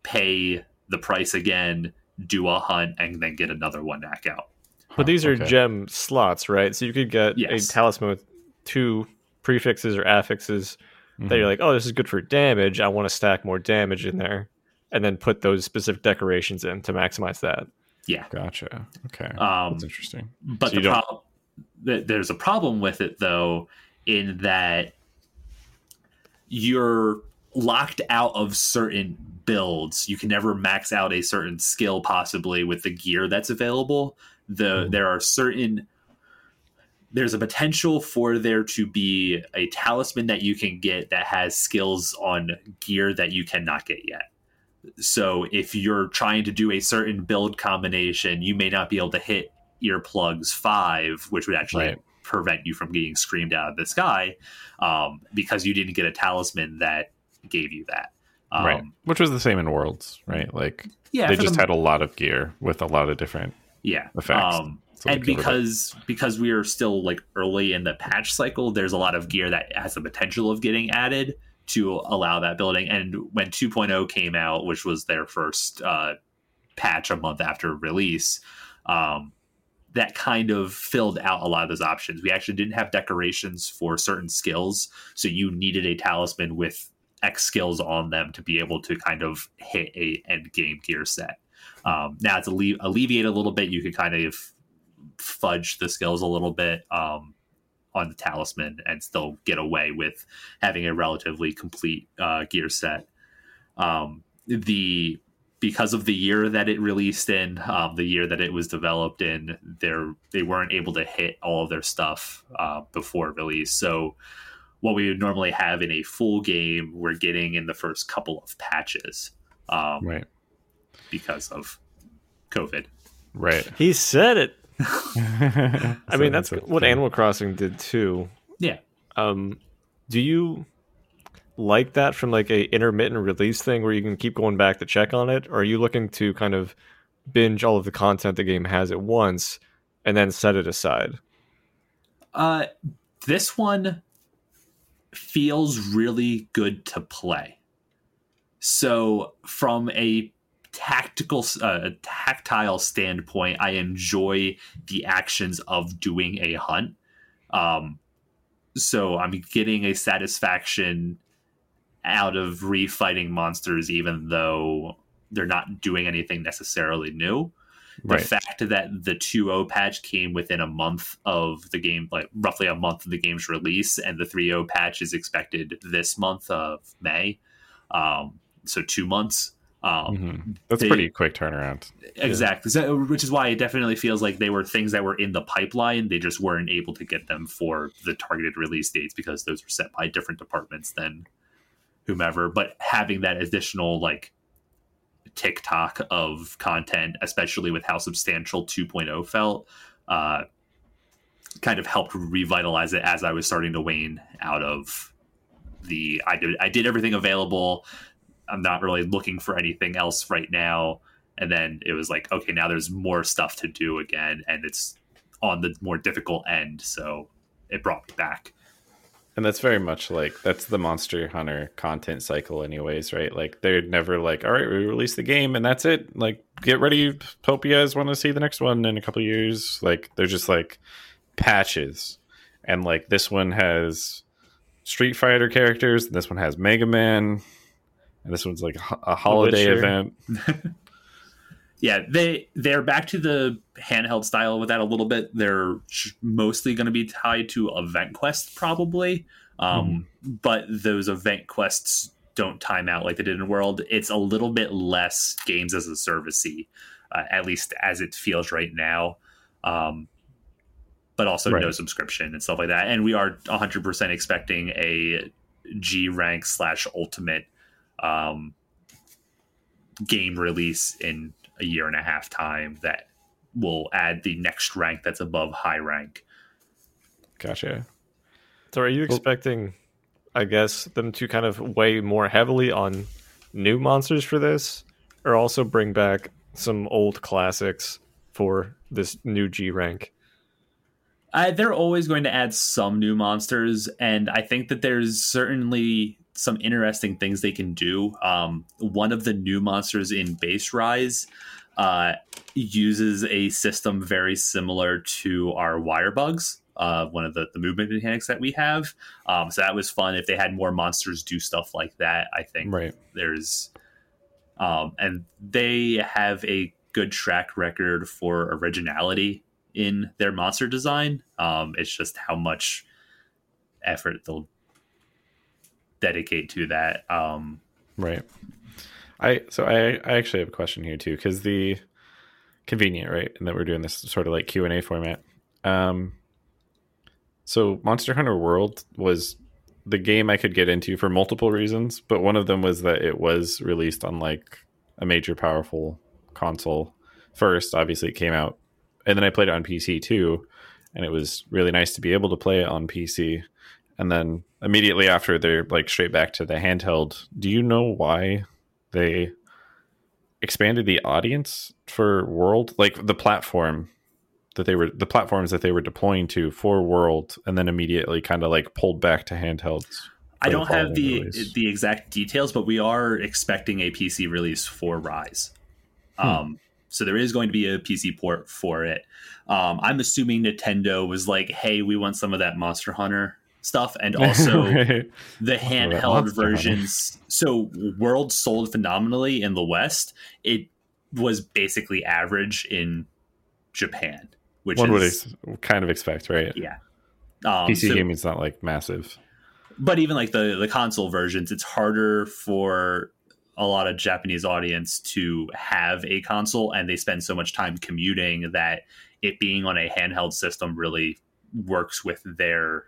pay the price again, do a hunt, and then get another one back out. But these are Okay. gem slots, right? So you could get Yes. a talisman with two prefixes or affixes that Mm-hmm. you're like, oh, this is good for damage. I want to stack more damage in there. and then put those specific decorations in to maximize that. Yeah. Gotcha. Okay. Um, That's interesting. But So the th- there's a problem with it though, in that you're locked out of certain builds. You can never max out a certain skill possibly with the gear that's available. The Mhm. there are certain there's a potential for there to be a talisman that you can get that has skills on gear that you cannot get yet. So if you're trying to do a certain build combination, you may not be able to hit earplugs five, which would actually Right. prevent you from getting screamed out of the sky um, because you didn't get a talisman that gave you that. Um, right. Which was the same in Worlds, right? Like Yeah, they just the- had a lot of gear with a lot of different yeah effects. Um, So and covered it. because because we are still like early in the patch cycle, there's a lot of gear that has the potential of getting added to allow that building. And when 2.0 came out, which was their first uh, patch a month after release, um, that kind of filled out a lot of those options. We actually didn't have decorations for certain skills, so you needed a talisman with X skills on them to be able to kind of hit a end game gear set. Um, now it's alle- alleviate a little bit. You could kind of fudge the skills a little bit um, on the talisman and still get away with having a relatively complete uh, gear set. Um, the because of the year that it released in, um, the year that it was developed in, there they weren't able to hit all of their stuff uh, before release. So what we would normally have in a full game, we're getting in the first couple of patches um, right. because of COVID. Right. He said it. I I mean, that's what Animal Crossing did too. Yeah. Um, do you like that from like a intermittent release thing where you can keep going back to check on it, or are you looking to kind of binge all of the content the game has at once and then set it aside? Uh, this one feels really good to play. So, from a tactical, uh, tactile standpoint, I enjoy the actions of doing a hunt. Um, so I'm getting a satisfaction out of refighting monsters, even though they're not doing anything necessarily new the Right. fact that the 2.0 patch came within a month of the game like roughly a month of the game's release and the 3.0 patch is expected this month of may um, so two months um, Mhm. That's they- pretty quick turnaround. exactly so, which is why it definitely feels like they were things that were in the pipeline they just weren't able to get them for the targeted release dates because those were set by different departments than whomever but having that additional like TikTok of content, especially with how substantial 2.0 felt, uh, kind of helped revitalize it as I was starting to wane out of the. I did I did everything available. I'm not really looking for anything else right now. And then it was like, okay, now there's more stuff to do again, and it's on the more difficult end. So it brought me back. And that's very much like that's the Monster Hunter content cycle, anyways, right? Like they're never like, all right, we release the game and that's it. Like, get ready, hope you guys want to see the next one in a couple years. Like, they're just like patches, and like this one has Street Fighter characters, and this one has Mega Man, and this one's like a holiday event. yeah they they're back to the handheld style with that a little bit. They're mostly going to be tied to event quests probably. Um, but those event quests don't time out like they did in world. It's a little bit less games as a servicey uh, at least as it feels right now. Um, but also no subscription and stuff like that. And we are 100% expecting a g rank slash ultimate um, game release in a year and a half time that will add the next rank that's above high rank. Gotcha. So, are you expecting, I guess, them to kind of weigh more heavily on new monsters for this, or also bring back some old classics for this new G rank? Uh, they're always going to add some new monsters, and I think that there's certainly some interesting things they can do. Um, one of the new monsters in Base Rise uh, uses a system very similar to our wire bugs. Uh, one of the, the movement mechanics that we have. Um, so that was fun. If they had more monsters do stuff like that, I think Right. there's um, and they have a good track record for originality in their monster design. Um, it's just how much effort they'll dedicate to that. Um, Right. I so I I actually have a question here too because the convenient right and that we're doing this sort of like Q and A format. Um, so Monster Hunter World was the game I could get into for multiple reasons, but one of them was that it was released on like a major powerful console first. Obviously, it came out, and then I played it on PC too, and it was really nice to be able to play it on PC. And then immediately after, they're like straight back to the handheld. Do you know why they expanded the audience for World, like the platform that they were, the platforms that they were deploying to for World, and then immediately kind of like pulled back to handhelds? I don't have the release? the exact details, but we are expecting a PC release for Rise. Hmm. Um, so there is going to be a PC port for it. Um, I'm assuming Nintendo was like, "Hey, we want some of that Monster Hunter stuff," and also Right. the handheld versions. So World sold phenomenally in the West. It was basically average in Japan, which one would is ex- kind of expect, right? yeah. Um, PC so- gaming's not like massive. but even like the the console versions, it's harder for a lot of Japanese audience to have a console, and they spend so much time commuting that it being on a handheld system really works with their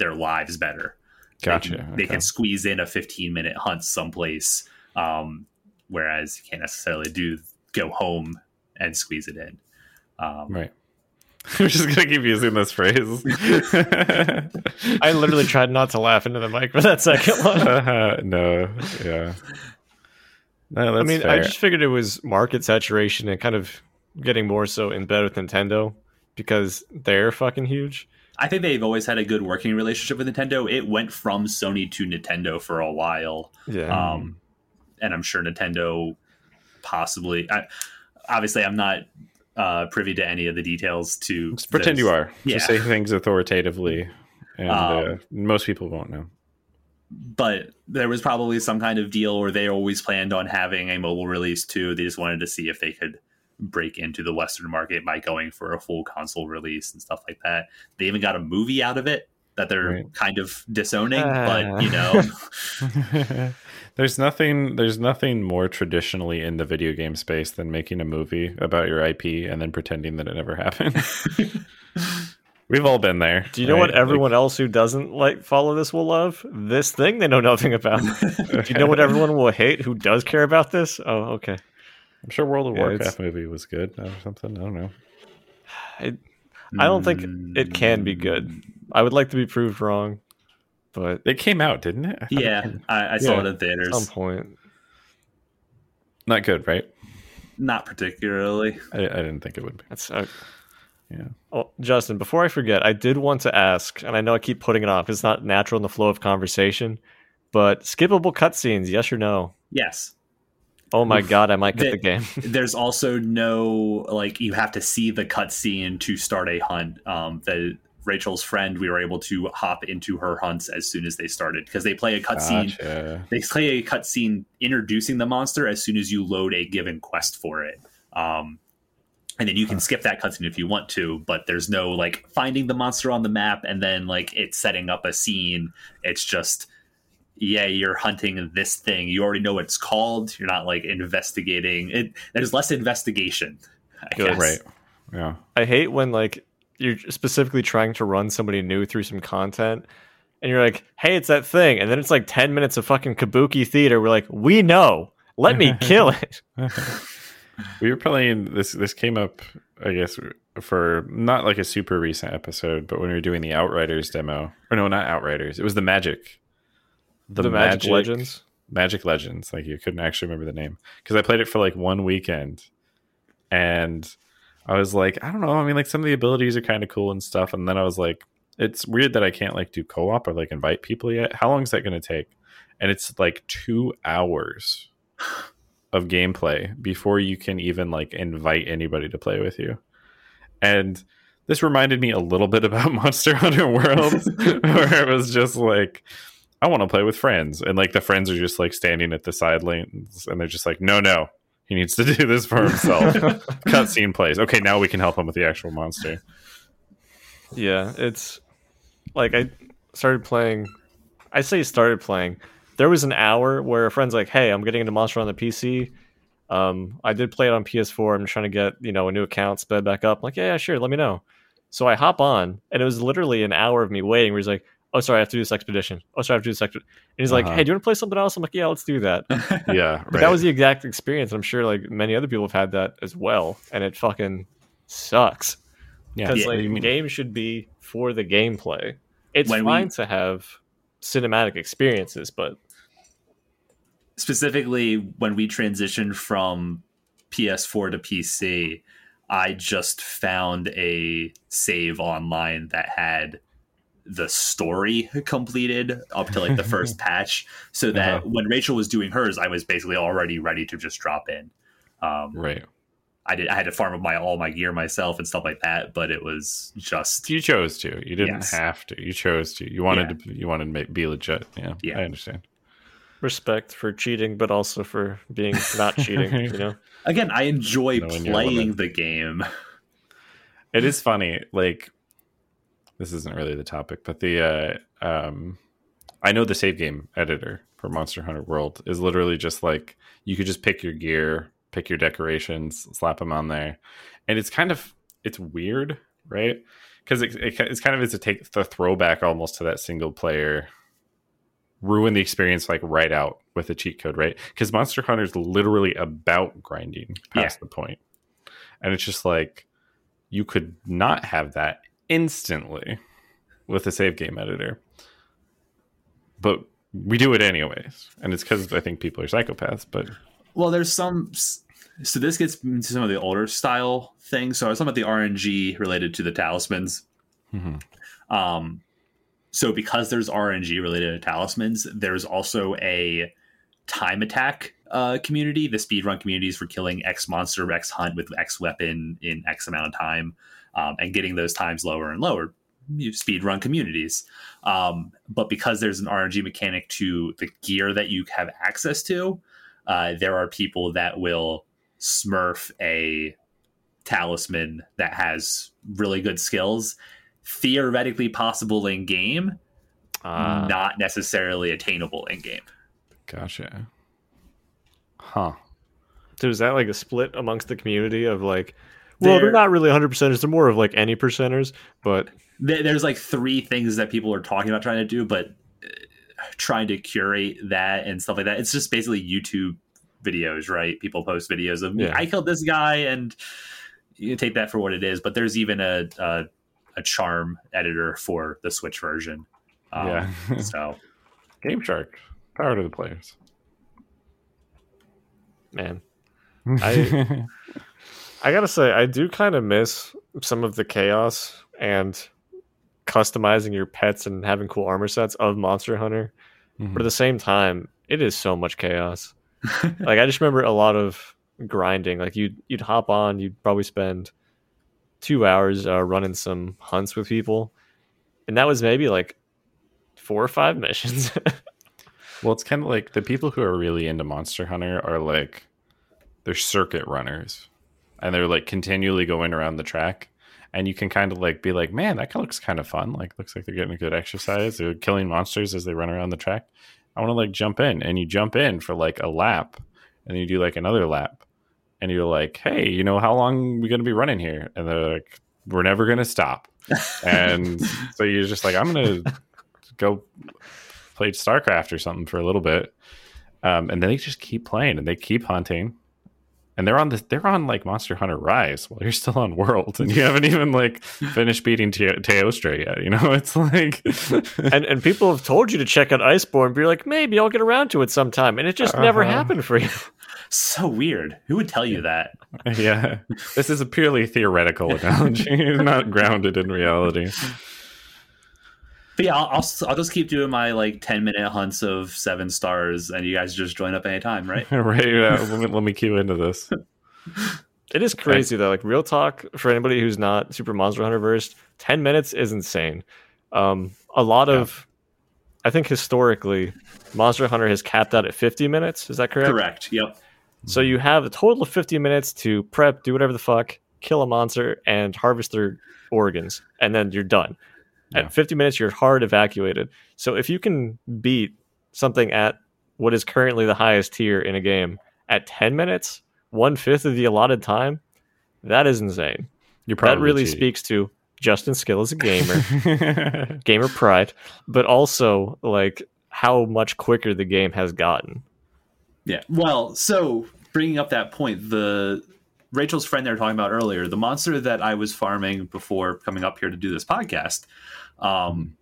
their lives better. Gotcha. They can, okay. they can squeeze in a 15 minute hunt someplace, um, whereas you can't necessarily do go home and squeeze it in. Um, Right. I'm just gonna keep using this phrase. I literally tried not to laugh into the mic for that second one. Uh, no, yeah. No, that's I mean, fair. I just figured it was market saturation and kind of getting more so in bed with Nintendo because they're fucking huge. I think they've always had a good working relationship with Nintendo. It went from Sony to Nintendo for a while. Yeah. um, and I'm sure Nintendo possibly. I, obviously, I'm not uh, privy to any of the details. To pretend you are. Yeah. Just say things authoritatively, and uh, Um, most people won't know. but there was probably some kind of deal where they always planned on having a mobile release too. They just wanted to see if they could break into the Western market by going for a full console release and stuff like that. They even got a movie out of it that they're Right. kind of disowning, Ah. but you know, there's nothing. There's nothing more traditionally in the video game space than making a movie about your IP and then pretending that it never happened. We've all been there. Do you know what right? Like- everyone else who doesn't like follow this will love? This thing they know nothing about. Do you know what everyone will hate who does care about this? Oh, okay. I'm sure World of Yeah, Warcraft it's- movie was good or something. I don't know. I, I don't think it can be good. I would like to be proved wrong, but It came out, didn't it? I thought it Yeah, came- I, I saw Yeah. it in at theaters. some point. Not good, right? Not particularly. I, I didn't think it would be. That's uh, Yeah. Oh, Justin, before I forget, I did want to ask, and I know I keep putting it off. It's not natural in the flow of conversation, but skippable cutscenes, yes or no? Yes. Oh my god, I might get The- the game. There's also no like you have to see the cutscene to start a hunt. Um, the Rachel's friend, we were able to hop into her hunts as soon as they started because they play a cutscene. Gotcha. They play a cutscene introducing the monster as soon as you load a given quest for it. Um, and then you can skip that cutscene if you want to, but there's no like finding the monster on the map and then like it's setting up a scene. It's just yeah, you're hunting this thing. You already know what it's called. You're not like investigating it. There's less investigation. I Good. guess. Right. Yeah. I hate when like you're specifically trying to run somebody new through some content and you're like, "Hey, it's that thing." And then it's like 10 minutes of fucking kabuki theater. We're like, "We know. Let me kill it." we were playing this. This came up, I guess, for not like a super recent episode, but when we were doing the Outriders demo, or no, not Outriders. It was the Magic, The, Magic, Legends. Magic Legends. Like you couldn't actually remember the name because I played it for like one weekend, and I was like, I don't know. I mean, like some of the abilities are kind of cool and stuff, and then I was like, it's weird that I can't like do co-op or like invite people yet. How long is that going to take? And it's like two hours of gameplay before you can even like invite anybody to play with you. And this reminded me a little bit about Monster Hunter World, where it was just like I want to play with friends, and like the friends are just like standing at the side lanes, and they're just like, no, no, he needs to do this for himself. Cutscene plays. Okay, now we can help him with the actual monster. Yeah, it's like I started playing. I say started playing. There was an hour where a friend's like, "Hey, I'm getting into Monster on the PC." Um, I did play it on PS4. I'm trying to get you know a new account sped back up. I'm like, yeah, yeah, sure, let me know. So I hop on, and it was literally an hour of me waiting. Where he's like, "Oh, sorry, I have to do this expedition. Oh, sorry, I have to do this expedition." And he's like, Uh-huh. "Hey, do you want to play something else?" I'm like, "Yeah, let's do that." Yeah, But that was the exact experience. I'm sure like many other people have had that as well, and it fucking sucks yeah. because Yeah, like you mean- games should be for the gameplay. It's When we- fine to have cinematic experiences, but specifically when we transitioned from PS4 to PC, I just found a save online that had the story completed up to like the first patch so that Uh-huh. when Rachel was doing hers I was basically already ready to just drop in. Um, right. I did I had to farm up my all my gear myself and stuff like that, but it was just You chose to. You didn't Yes. have to. You chose to. You wanted to. You wanted to make, be legit. Yeah, Yeah. I understand. respect for cheating, but also for being not cheating. You know, again, I enjoy Knowing playing the game. It is funny. Like this isn't really the topic, but the uh, um, I know the save game editor for Monster Hunter World is literally just like you could just pick your gear, pick your decorations, slap them on there, and it's kind of it's weird, right? Because it, it, it's kind of is to take the throwback almost to that single player, ruin the experience like right out with a cheat code, right? Because Monster Hunter is literally about grinding past the point, and it's just like you could not have that instantly with a save game editor. But we do it anyways. And it's because I think people are psychopaths. But Well, there's some. So this gets into some of the older style things. So I was talking about the RNG related to the talismans. Um, so because there's RNG related to talismans, there's also a time attack uh, community. The speedrun communities for killing X monster, X hunt with X weapon in X amount of time, um, and getting those times lower and lower. speed run communities, um, but because there's an RNG mechanic to the gear that you have access to, uh, there are people that will smurf a talisman that has really good skills theoretically possible in game Ah. not necessarily attainable in game gotcha. Huh. so is that like a split amongst the community of like, well, they're, They're- not really 100 percenters; they're more of like any percenters. But there's like three things that people are talking about trying to do but uh, trying to curate that and stuff like that it's just basically youtube videos right people post videos of Yeah. i killed this guy and you take that for what it is but there's even a a, a charm editor for the switch version um, yeah. so Game Shark. Power to the players. man, I- I gotta say, I do kind of miss some of the chaos and customizing your pets and having cool armor sets of Monster Hunter. Mhm. But at the same time, it is so much chaos. like I just remember a lot of grinding. Like you'd you'd hop on, you'd probably spend two hours uh, running some hunts with people, and that was maybe like four or five missions. Well, it's kind of like the people who are really into Monster Hunter are like they're circuit runners, and they're like continually going around the track, and you can kind of like be like, man, that looks kind of fun. Like, looks like they're getting a good exercise. They're killing monsters as they run around the track. I want to like jump in, and you jump in for like a lap, and you do like another lap, and you're like, hey, you know, how long are we gonna be running here? And they're like, we're never gonna stop, and so you're just like, I'm gonna go play StarCraft or something for a little bit, um, and then they just keep playing and they keep hunting, and they're on this. They're on like Monster Hunter Rise while you're still on World, and you haven't even like finished beating Te- Teostra yet. You know, it's like, and and people have told you to check out Iceborne, but you're like, maybe I'll get around to it sometime, and it just never Uh-huh. happened for you. so weird who would tell you that yeah, this is a purely theoretical analogy, it's not grounded in reality. But yeah I'll, I'll i'll just keep doing my like 10 minute hunts of seven stars and you guys just join up anytime right right? Yeah, let, me, let me cue into this. It is crazy though. Like real talk for anybody who's not super Monster Hunter versed, ten minutes is insane. Um, a lot of I think historically, Monster Hunter has capped out at 50 minutes. Is that correct? Correct. Yep. So you have a total of 50 minutes to prep, do whatever the fuck, kill a monster, and harvest their organs, and then you're done. Yeah. At 50 minutes, you're hard evacuated. So if you can beat something at what is currently the highest tier in a game at 10 minutes, one fifth of the allotted time, that is insane. You're probably that really cheating. speaks to Justin's skill as a gamer, gamer pride, but also like how much quicker the game has gotten. Yeah. Well, so bringing up that point, the Rachel's friend they were talking about earlier, the monster that I was farming before coming up here to do this podcast. Um,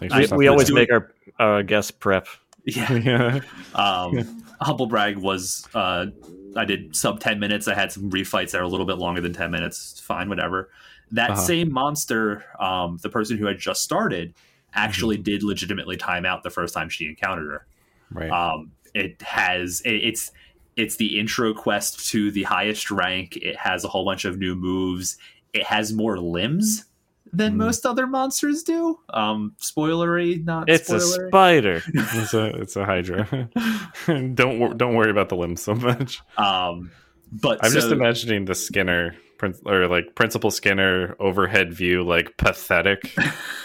I- We, for we stopping always do make our uh, guest prep. yeah. by. yeah. Um, humble brag was uh, I did sub ten minutes. I had some refights that are a little bit longer than ten minutes. Fine, whatever. That Uh-huh. same monster, um, the person who had just started, actually did legitimately time out the first time she encountered her. Right. Um, it has it, it's it's the intro quest to the highest rank. It has a whole bunch of new moves. It has more limbs than Mm. most other monsters do. Um, spoilery, not It's a spider. it's a it's a Hydra. don't don't worry about the limbs so much. um, but I'm just imagining the Skinner prin- or like Principal Skinner overhead view, like pathetic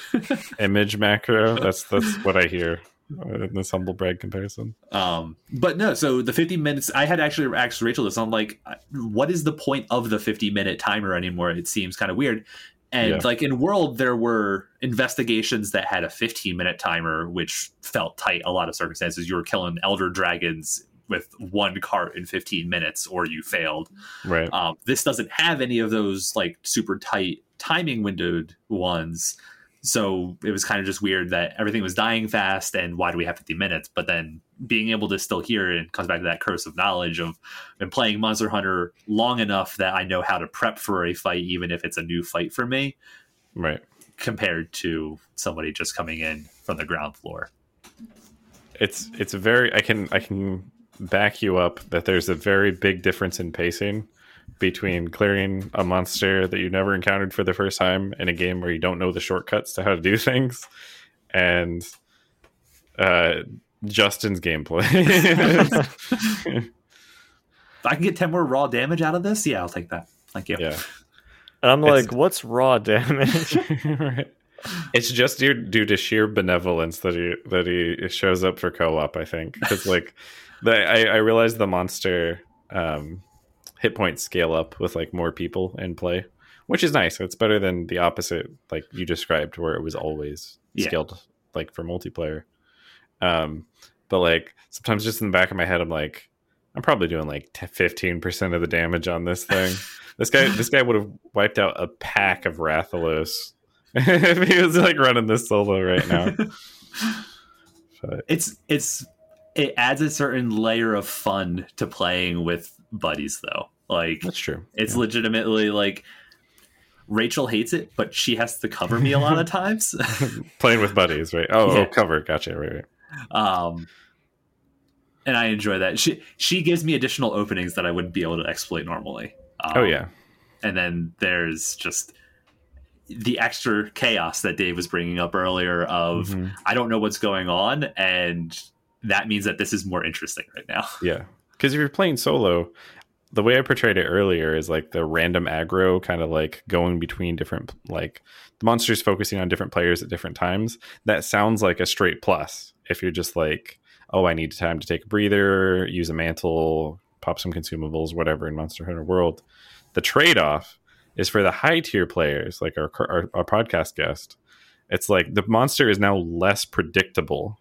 image macro. That's that's what I hear in this humble brag comparison. Um, but no, so the 50 minutes, I had actually asked Rachel this. I'm like, what is the point of the 50 minute timer anymore? It seems kind of weird. And Yeah. like in World, there were investigations that had a 15 minute timer, which felt tight. A lot of circumstances, you were killing elder dragons with one cart in 15 minutes, or you failed. Right. Um, this doesn't have any of those like super tight timing windowed ones. So it was kind of just weird that everything was dying fast and why do we have 50 minutes? But then being able to still hear it and comes back to that curse of knowledge of been playing Monster Hunter long enough that I know how to prep for a fight, even if it's a new fight for me, Right. compared to somebody just coming in from the ground floor. It's it's a very I can I can back you up that there's a very big difference in pacing between clearing a monster that you never encountered for the first time in a game where you don't know the shortcuts to how to do things and uh Justin's gameplay. If I can get 10 more raw damage out of this, yeah, I'll take that. Thank you. yeah. And I'm It's- like, what's raw damage? right. It's just due, due to sheer benevolence that he that he shows up for co-op. I think because like the I, I realized the monster um, hit points scale up with like more people in play, which is nice. It's better than the opposite like you described, where it was always Yeah. scaled like for multiplayer. Um, but like sometimes just in the back of my head, I'm like, I'm probably doing like fifteen percent of the damage on this thing. this guy, this guy would have wiped out a pack of Rathalos if he was like running this solo right now. But it's it's it adds a certain layer of fun to playing with buddies though like that's true. it's Yeah. legitimately like rachel hates it but she has to cover me a lot of times playing with buddies, right? Oh, Yeah. oh, cover, gotcha, right, right. um and i enjoy that she she gives me additional openings that i wouldn't be able to exploit normally um, Oh yeah, and then there's just the extra chaos that dave was bringing up earlier of Mhm. i don't know what's going on and that means that this is more interesting right now yeah. Because if you're playing solo, the way I portrayed it earlier is like the random aggro, kind of like going between different, like the monsters focusing on different players at different times. That sounds like a straight plus. If you're just like, oh, I need time to take a breather, use a mantle, pop some consumables, whatever in Monster Hunter World. The trade off is for the high tier players, like our, our our podcast guest. It's like the monster is now less predictable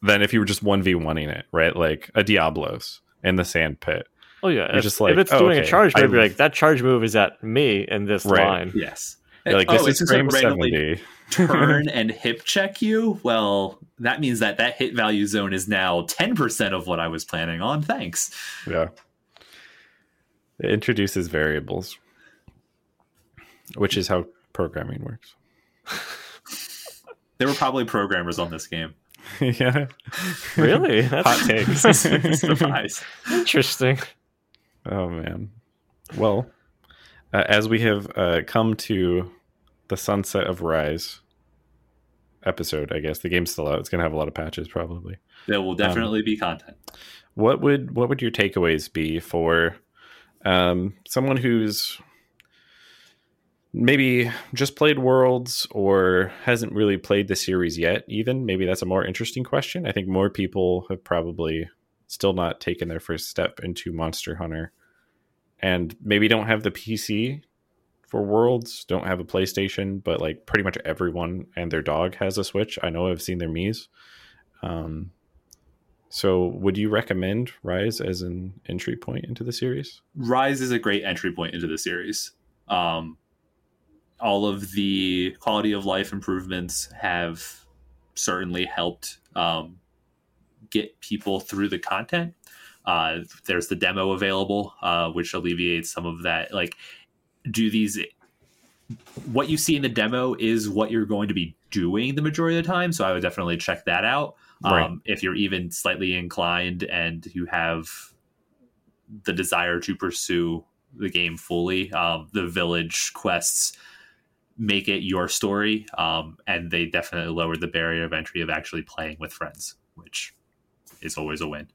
than if you were just one v oneing it, right? Like a Diablos in the sand pit. oh yeah, You're if, just like, if it's oh, doing okay, a charge I- move, you're like that charge move is at me in this Right. line. yes You're like Oh, this it's is just like frame randomly seventy. turn and hip check you, well, that means that that hit value zone is now 10% of what I was planning on. Thanks. Yeah. It introduces variables, which is how programming works. There were probably programmers on this game. yeah. Really? That's Hot takes. Surprise. interesting. Oh man. Well, uh, as we have uh, come to the sunset of Rise, episode. I guess the game's still out. It's gonna have a lot of patches probably. There will definitely be content. What would what would your takeaways be for um, someone who's maybe just played Worlds or hasn't really played the series yet? Even maybe that's a more interesting question. I think more people have probably still not taken their first step into Monster Hunter, and maybe don't have the PC for Worlds, don't have a PlayStation, but like pretty much everyone and their dog has a Switch. I know I've seen their Mii's. Um, so, would you recommend Rise as an entry point into the series? Rise is a great entry point into the series. Um, all of the quality of life improvements have certainly helped um, get people through the content. Uh, there's the demo available, uh, which alleviates some of that. Like, do these what you see in the demo is what you're going to be doing the majority of the time. So I would definitely check that out. Right. Um, if you're even slightly inclined and you have the desire to pursue the game fully, um, the village quests make it your story, um, and they definitely lower the barrier of entry of actually playing with friends, which is always a win.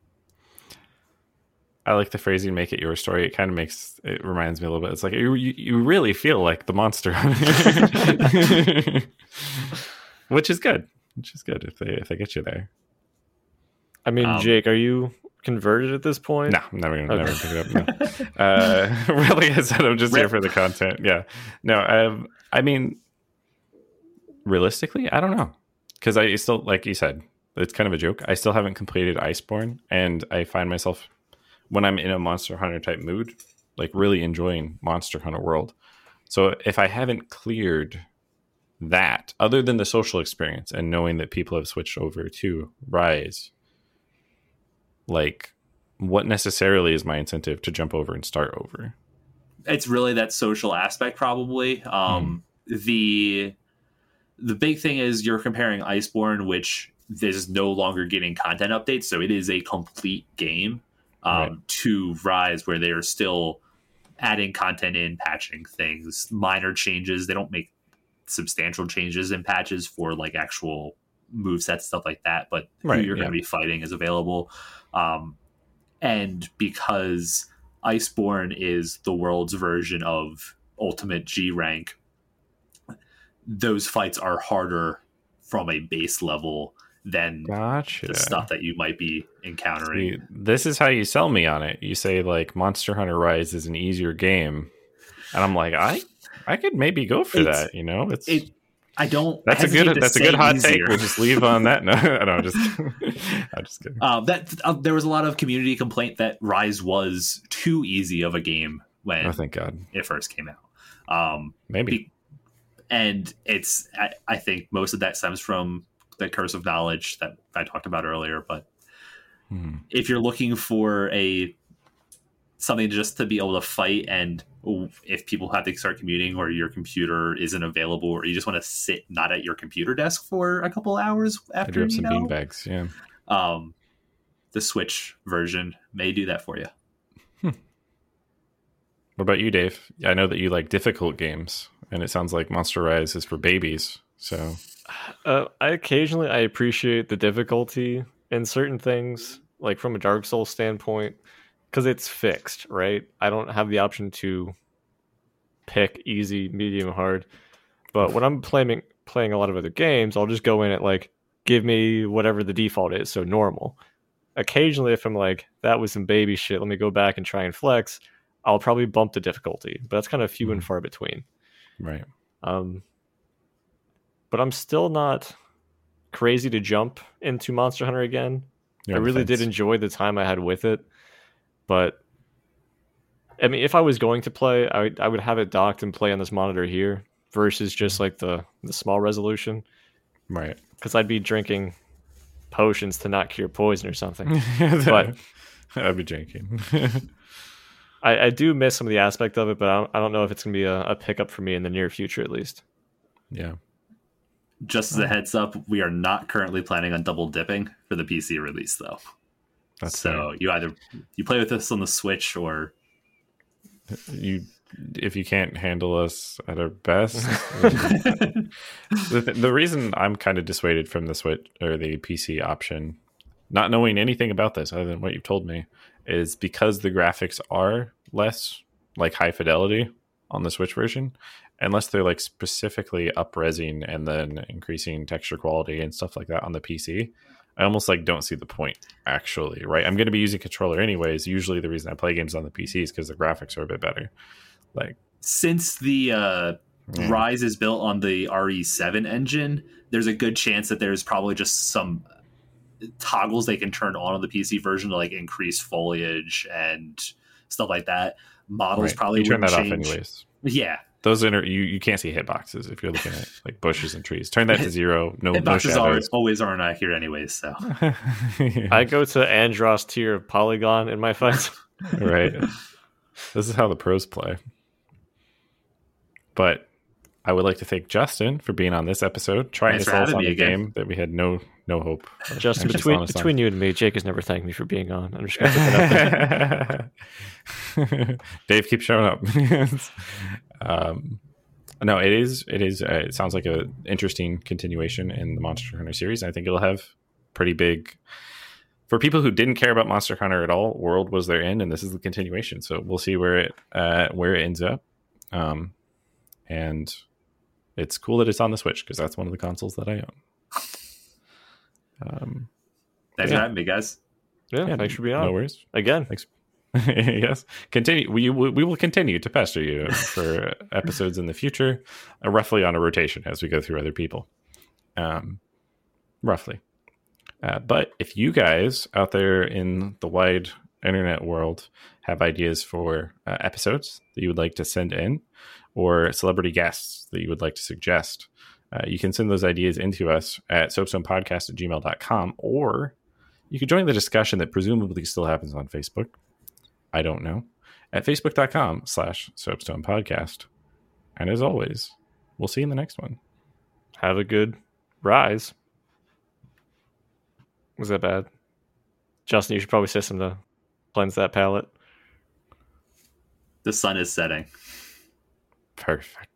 I like the phrasing "make it your story." It kind of makes it reminds me a little bit. It's like you you, you really feel like the monster, which is good. Which is good if they if they get you there. I mean, Um, Jake, are you converted at this point? No, I'm never gonna Okay. never pick it up. No. uh, really, I said I'm just here for the content. Yeah, no. Um, I mean, realistically, I don't know because I still, like you said, it's kind of a joke. I still haven't completed Iceborne, and I find myself when I'm in a Monster Hunter type mood, like really enjoying Monster Hunter World. So if I haven't cleared that, other than the social experience and knowing that people have switched over to Rise, like what necessarily is my incentive to jump over and start over? it's really that social aspect probably um the the big thing is you're comparing iceborne which is no longer getting content updates so it is a complete game um Right. to rise where they are still adding content in patching things minor changes they don't make substantial changes in patches for like actual move sets stuff like that but Right, who you're yeah. going to be fighting is available um and because Iceborne is the world's version of Ultimate G rank. Those fights are harder from a base level than Gotcha. the stuff that you might be encountering. See, this is how you sell me on it. You say like Monster Hunter Rise is an easier game, and I'm like, I, I could maybe go for It's- that. You know, it's It, I don't. that's a good that's a good hot easier. take. We'll just leave on that. No, no, I'm just, I'm just kidding. Um, that uh, there was a lot of community complaint that Rise was too easy of a game when Oh, thank God. it first came out. Um, Maybe. Be- and it's I, I think most of that stems from the curse of knowledge that I talked about earlier. But Hmm. if you're looking for a something just to be able to fight and if people have to start commuting or your computer isn't available or you just want to sit not at your computer desk for a couple hours after do have you some know, beanbags. Yeah. um the switch version may do that for you What about you, Dave? I know that you like difficult games, and it sounds like Monster Rise is for babies. So Uh, I occasionally I appreciate the difficulty in certain things, like from a Dark Souls standpoint, because it's fixed, right? I don't have the option to pick easy, medium, hard. But when I'm playing playing a lot of other games, I'll just go in at like give me whatever the default is, so normal. Occasionally, if I'm like that was some baby shit, let me go back and try and flex. I'll probably bump the difficulty, but that's kind of few and Mhm. far between. right. Um, but I'm still not crazy to jump into Monster Hunter again. I really did enjoy the time I had with it, but I mean, if I was going to play, I would, I would have it docked and play on this monitor here versus just like the the small resolution Right. because I'd be drinking potions to not cure poison or something. But- I'd be drinking. I, I do miss some of the aspect of it, but I don't, I don't know if it's gonna be a, a pickup for me in the near future at least. yeah. just as a heads up we are not currently planning on double dipping for the pc release though That's so you either you play with us on the switch or you if you can't handle us at our best. the, the reason I'm kind of dissuaded from the Switch or the PC option, not knowing anything about this other than what you've told me, is because the graphics are less like high fidelity on the Switch version, unless they're like specifically upresing and then increasing texture quality and stuff like that on the PC. I almost like don't see the point actually, right? I'm going to be using controller anyways. Usually the reason I play games on the PC is because the graphics are a bit better. Like Since the uh, mm, Rise is built on the RE7 engine, there's a good chance that there's probably just some toggles they can turn on on the PC version to like increase foliage and stuff like that. Models right. probably you turn that wouldn't off change. anyways. Yeah, Those inter you, you can't see hitboxes if you're looking at like bushes and trees. Turn that to zero. No, no boxes are, always aren't accurate anyways. So I go to Andros tier of polygon in my fights. right. This is how the pros play. But I would like to thank Justin for being on this episode, trying Thanks to for sell us on me a again. game that we had no no hope. Justin, between selling us on. between you and me, Jake has never thanked me for being on. I'm just gonna put that out there. Dave keeps showing up. Um, no, it is. It is. Uh, it sounds like a interesting continuation in the Monster Hunter series. I think it'll have pretty big. For people who didn't care about Monster Hunter at all, World was their end, and this is the continuation. So we'll see where it uh, where it ends up. Um, and it's cool that it's on the Switch because that's one of the consoles that I own. Um, thanks Yeah. for having me, guys. Yeah, yeah, thanks for being on. no worries. again. yes, continue. We we will continue to pester you for episodes in the future, uh, roughly on a rotation as we go through other people. Um, roughly. Uh, but if you guys out there in the wide internet world have ideas for uh, episodes that you would like to send in, or celebrity guests that you would like to suggest, uh, you can send those ideas into us at soapstonepodcast at gmail.com, or you can join the discussion that presumably still happens on Facebook. I don't know. At facebook.com slash soapstone podcast. And as always, we'll see you in the next one. Have a good rise. Was that bad? Justin, you should probably say something to cleanse that palate. The sun is setting. Perfect.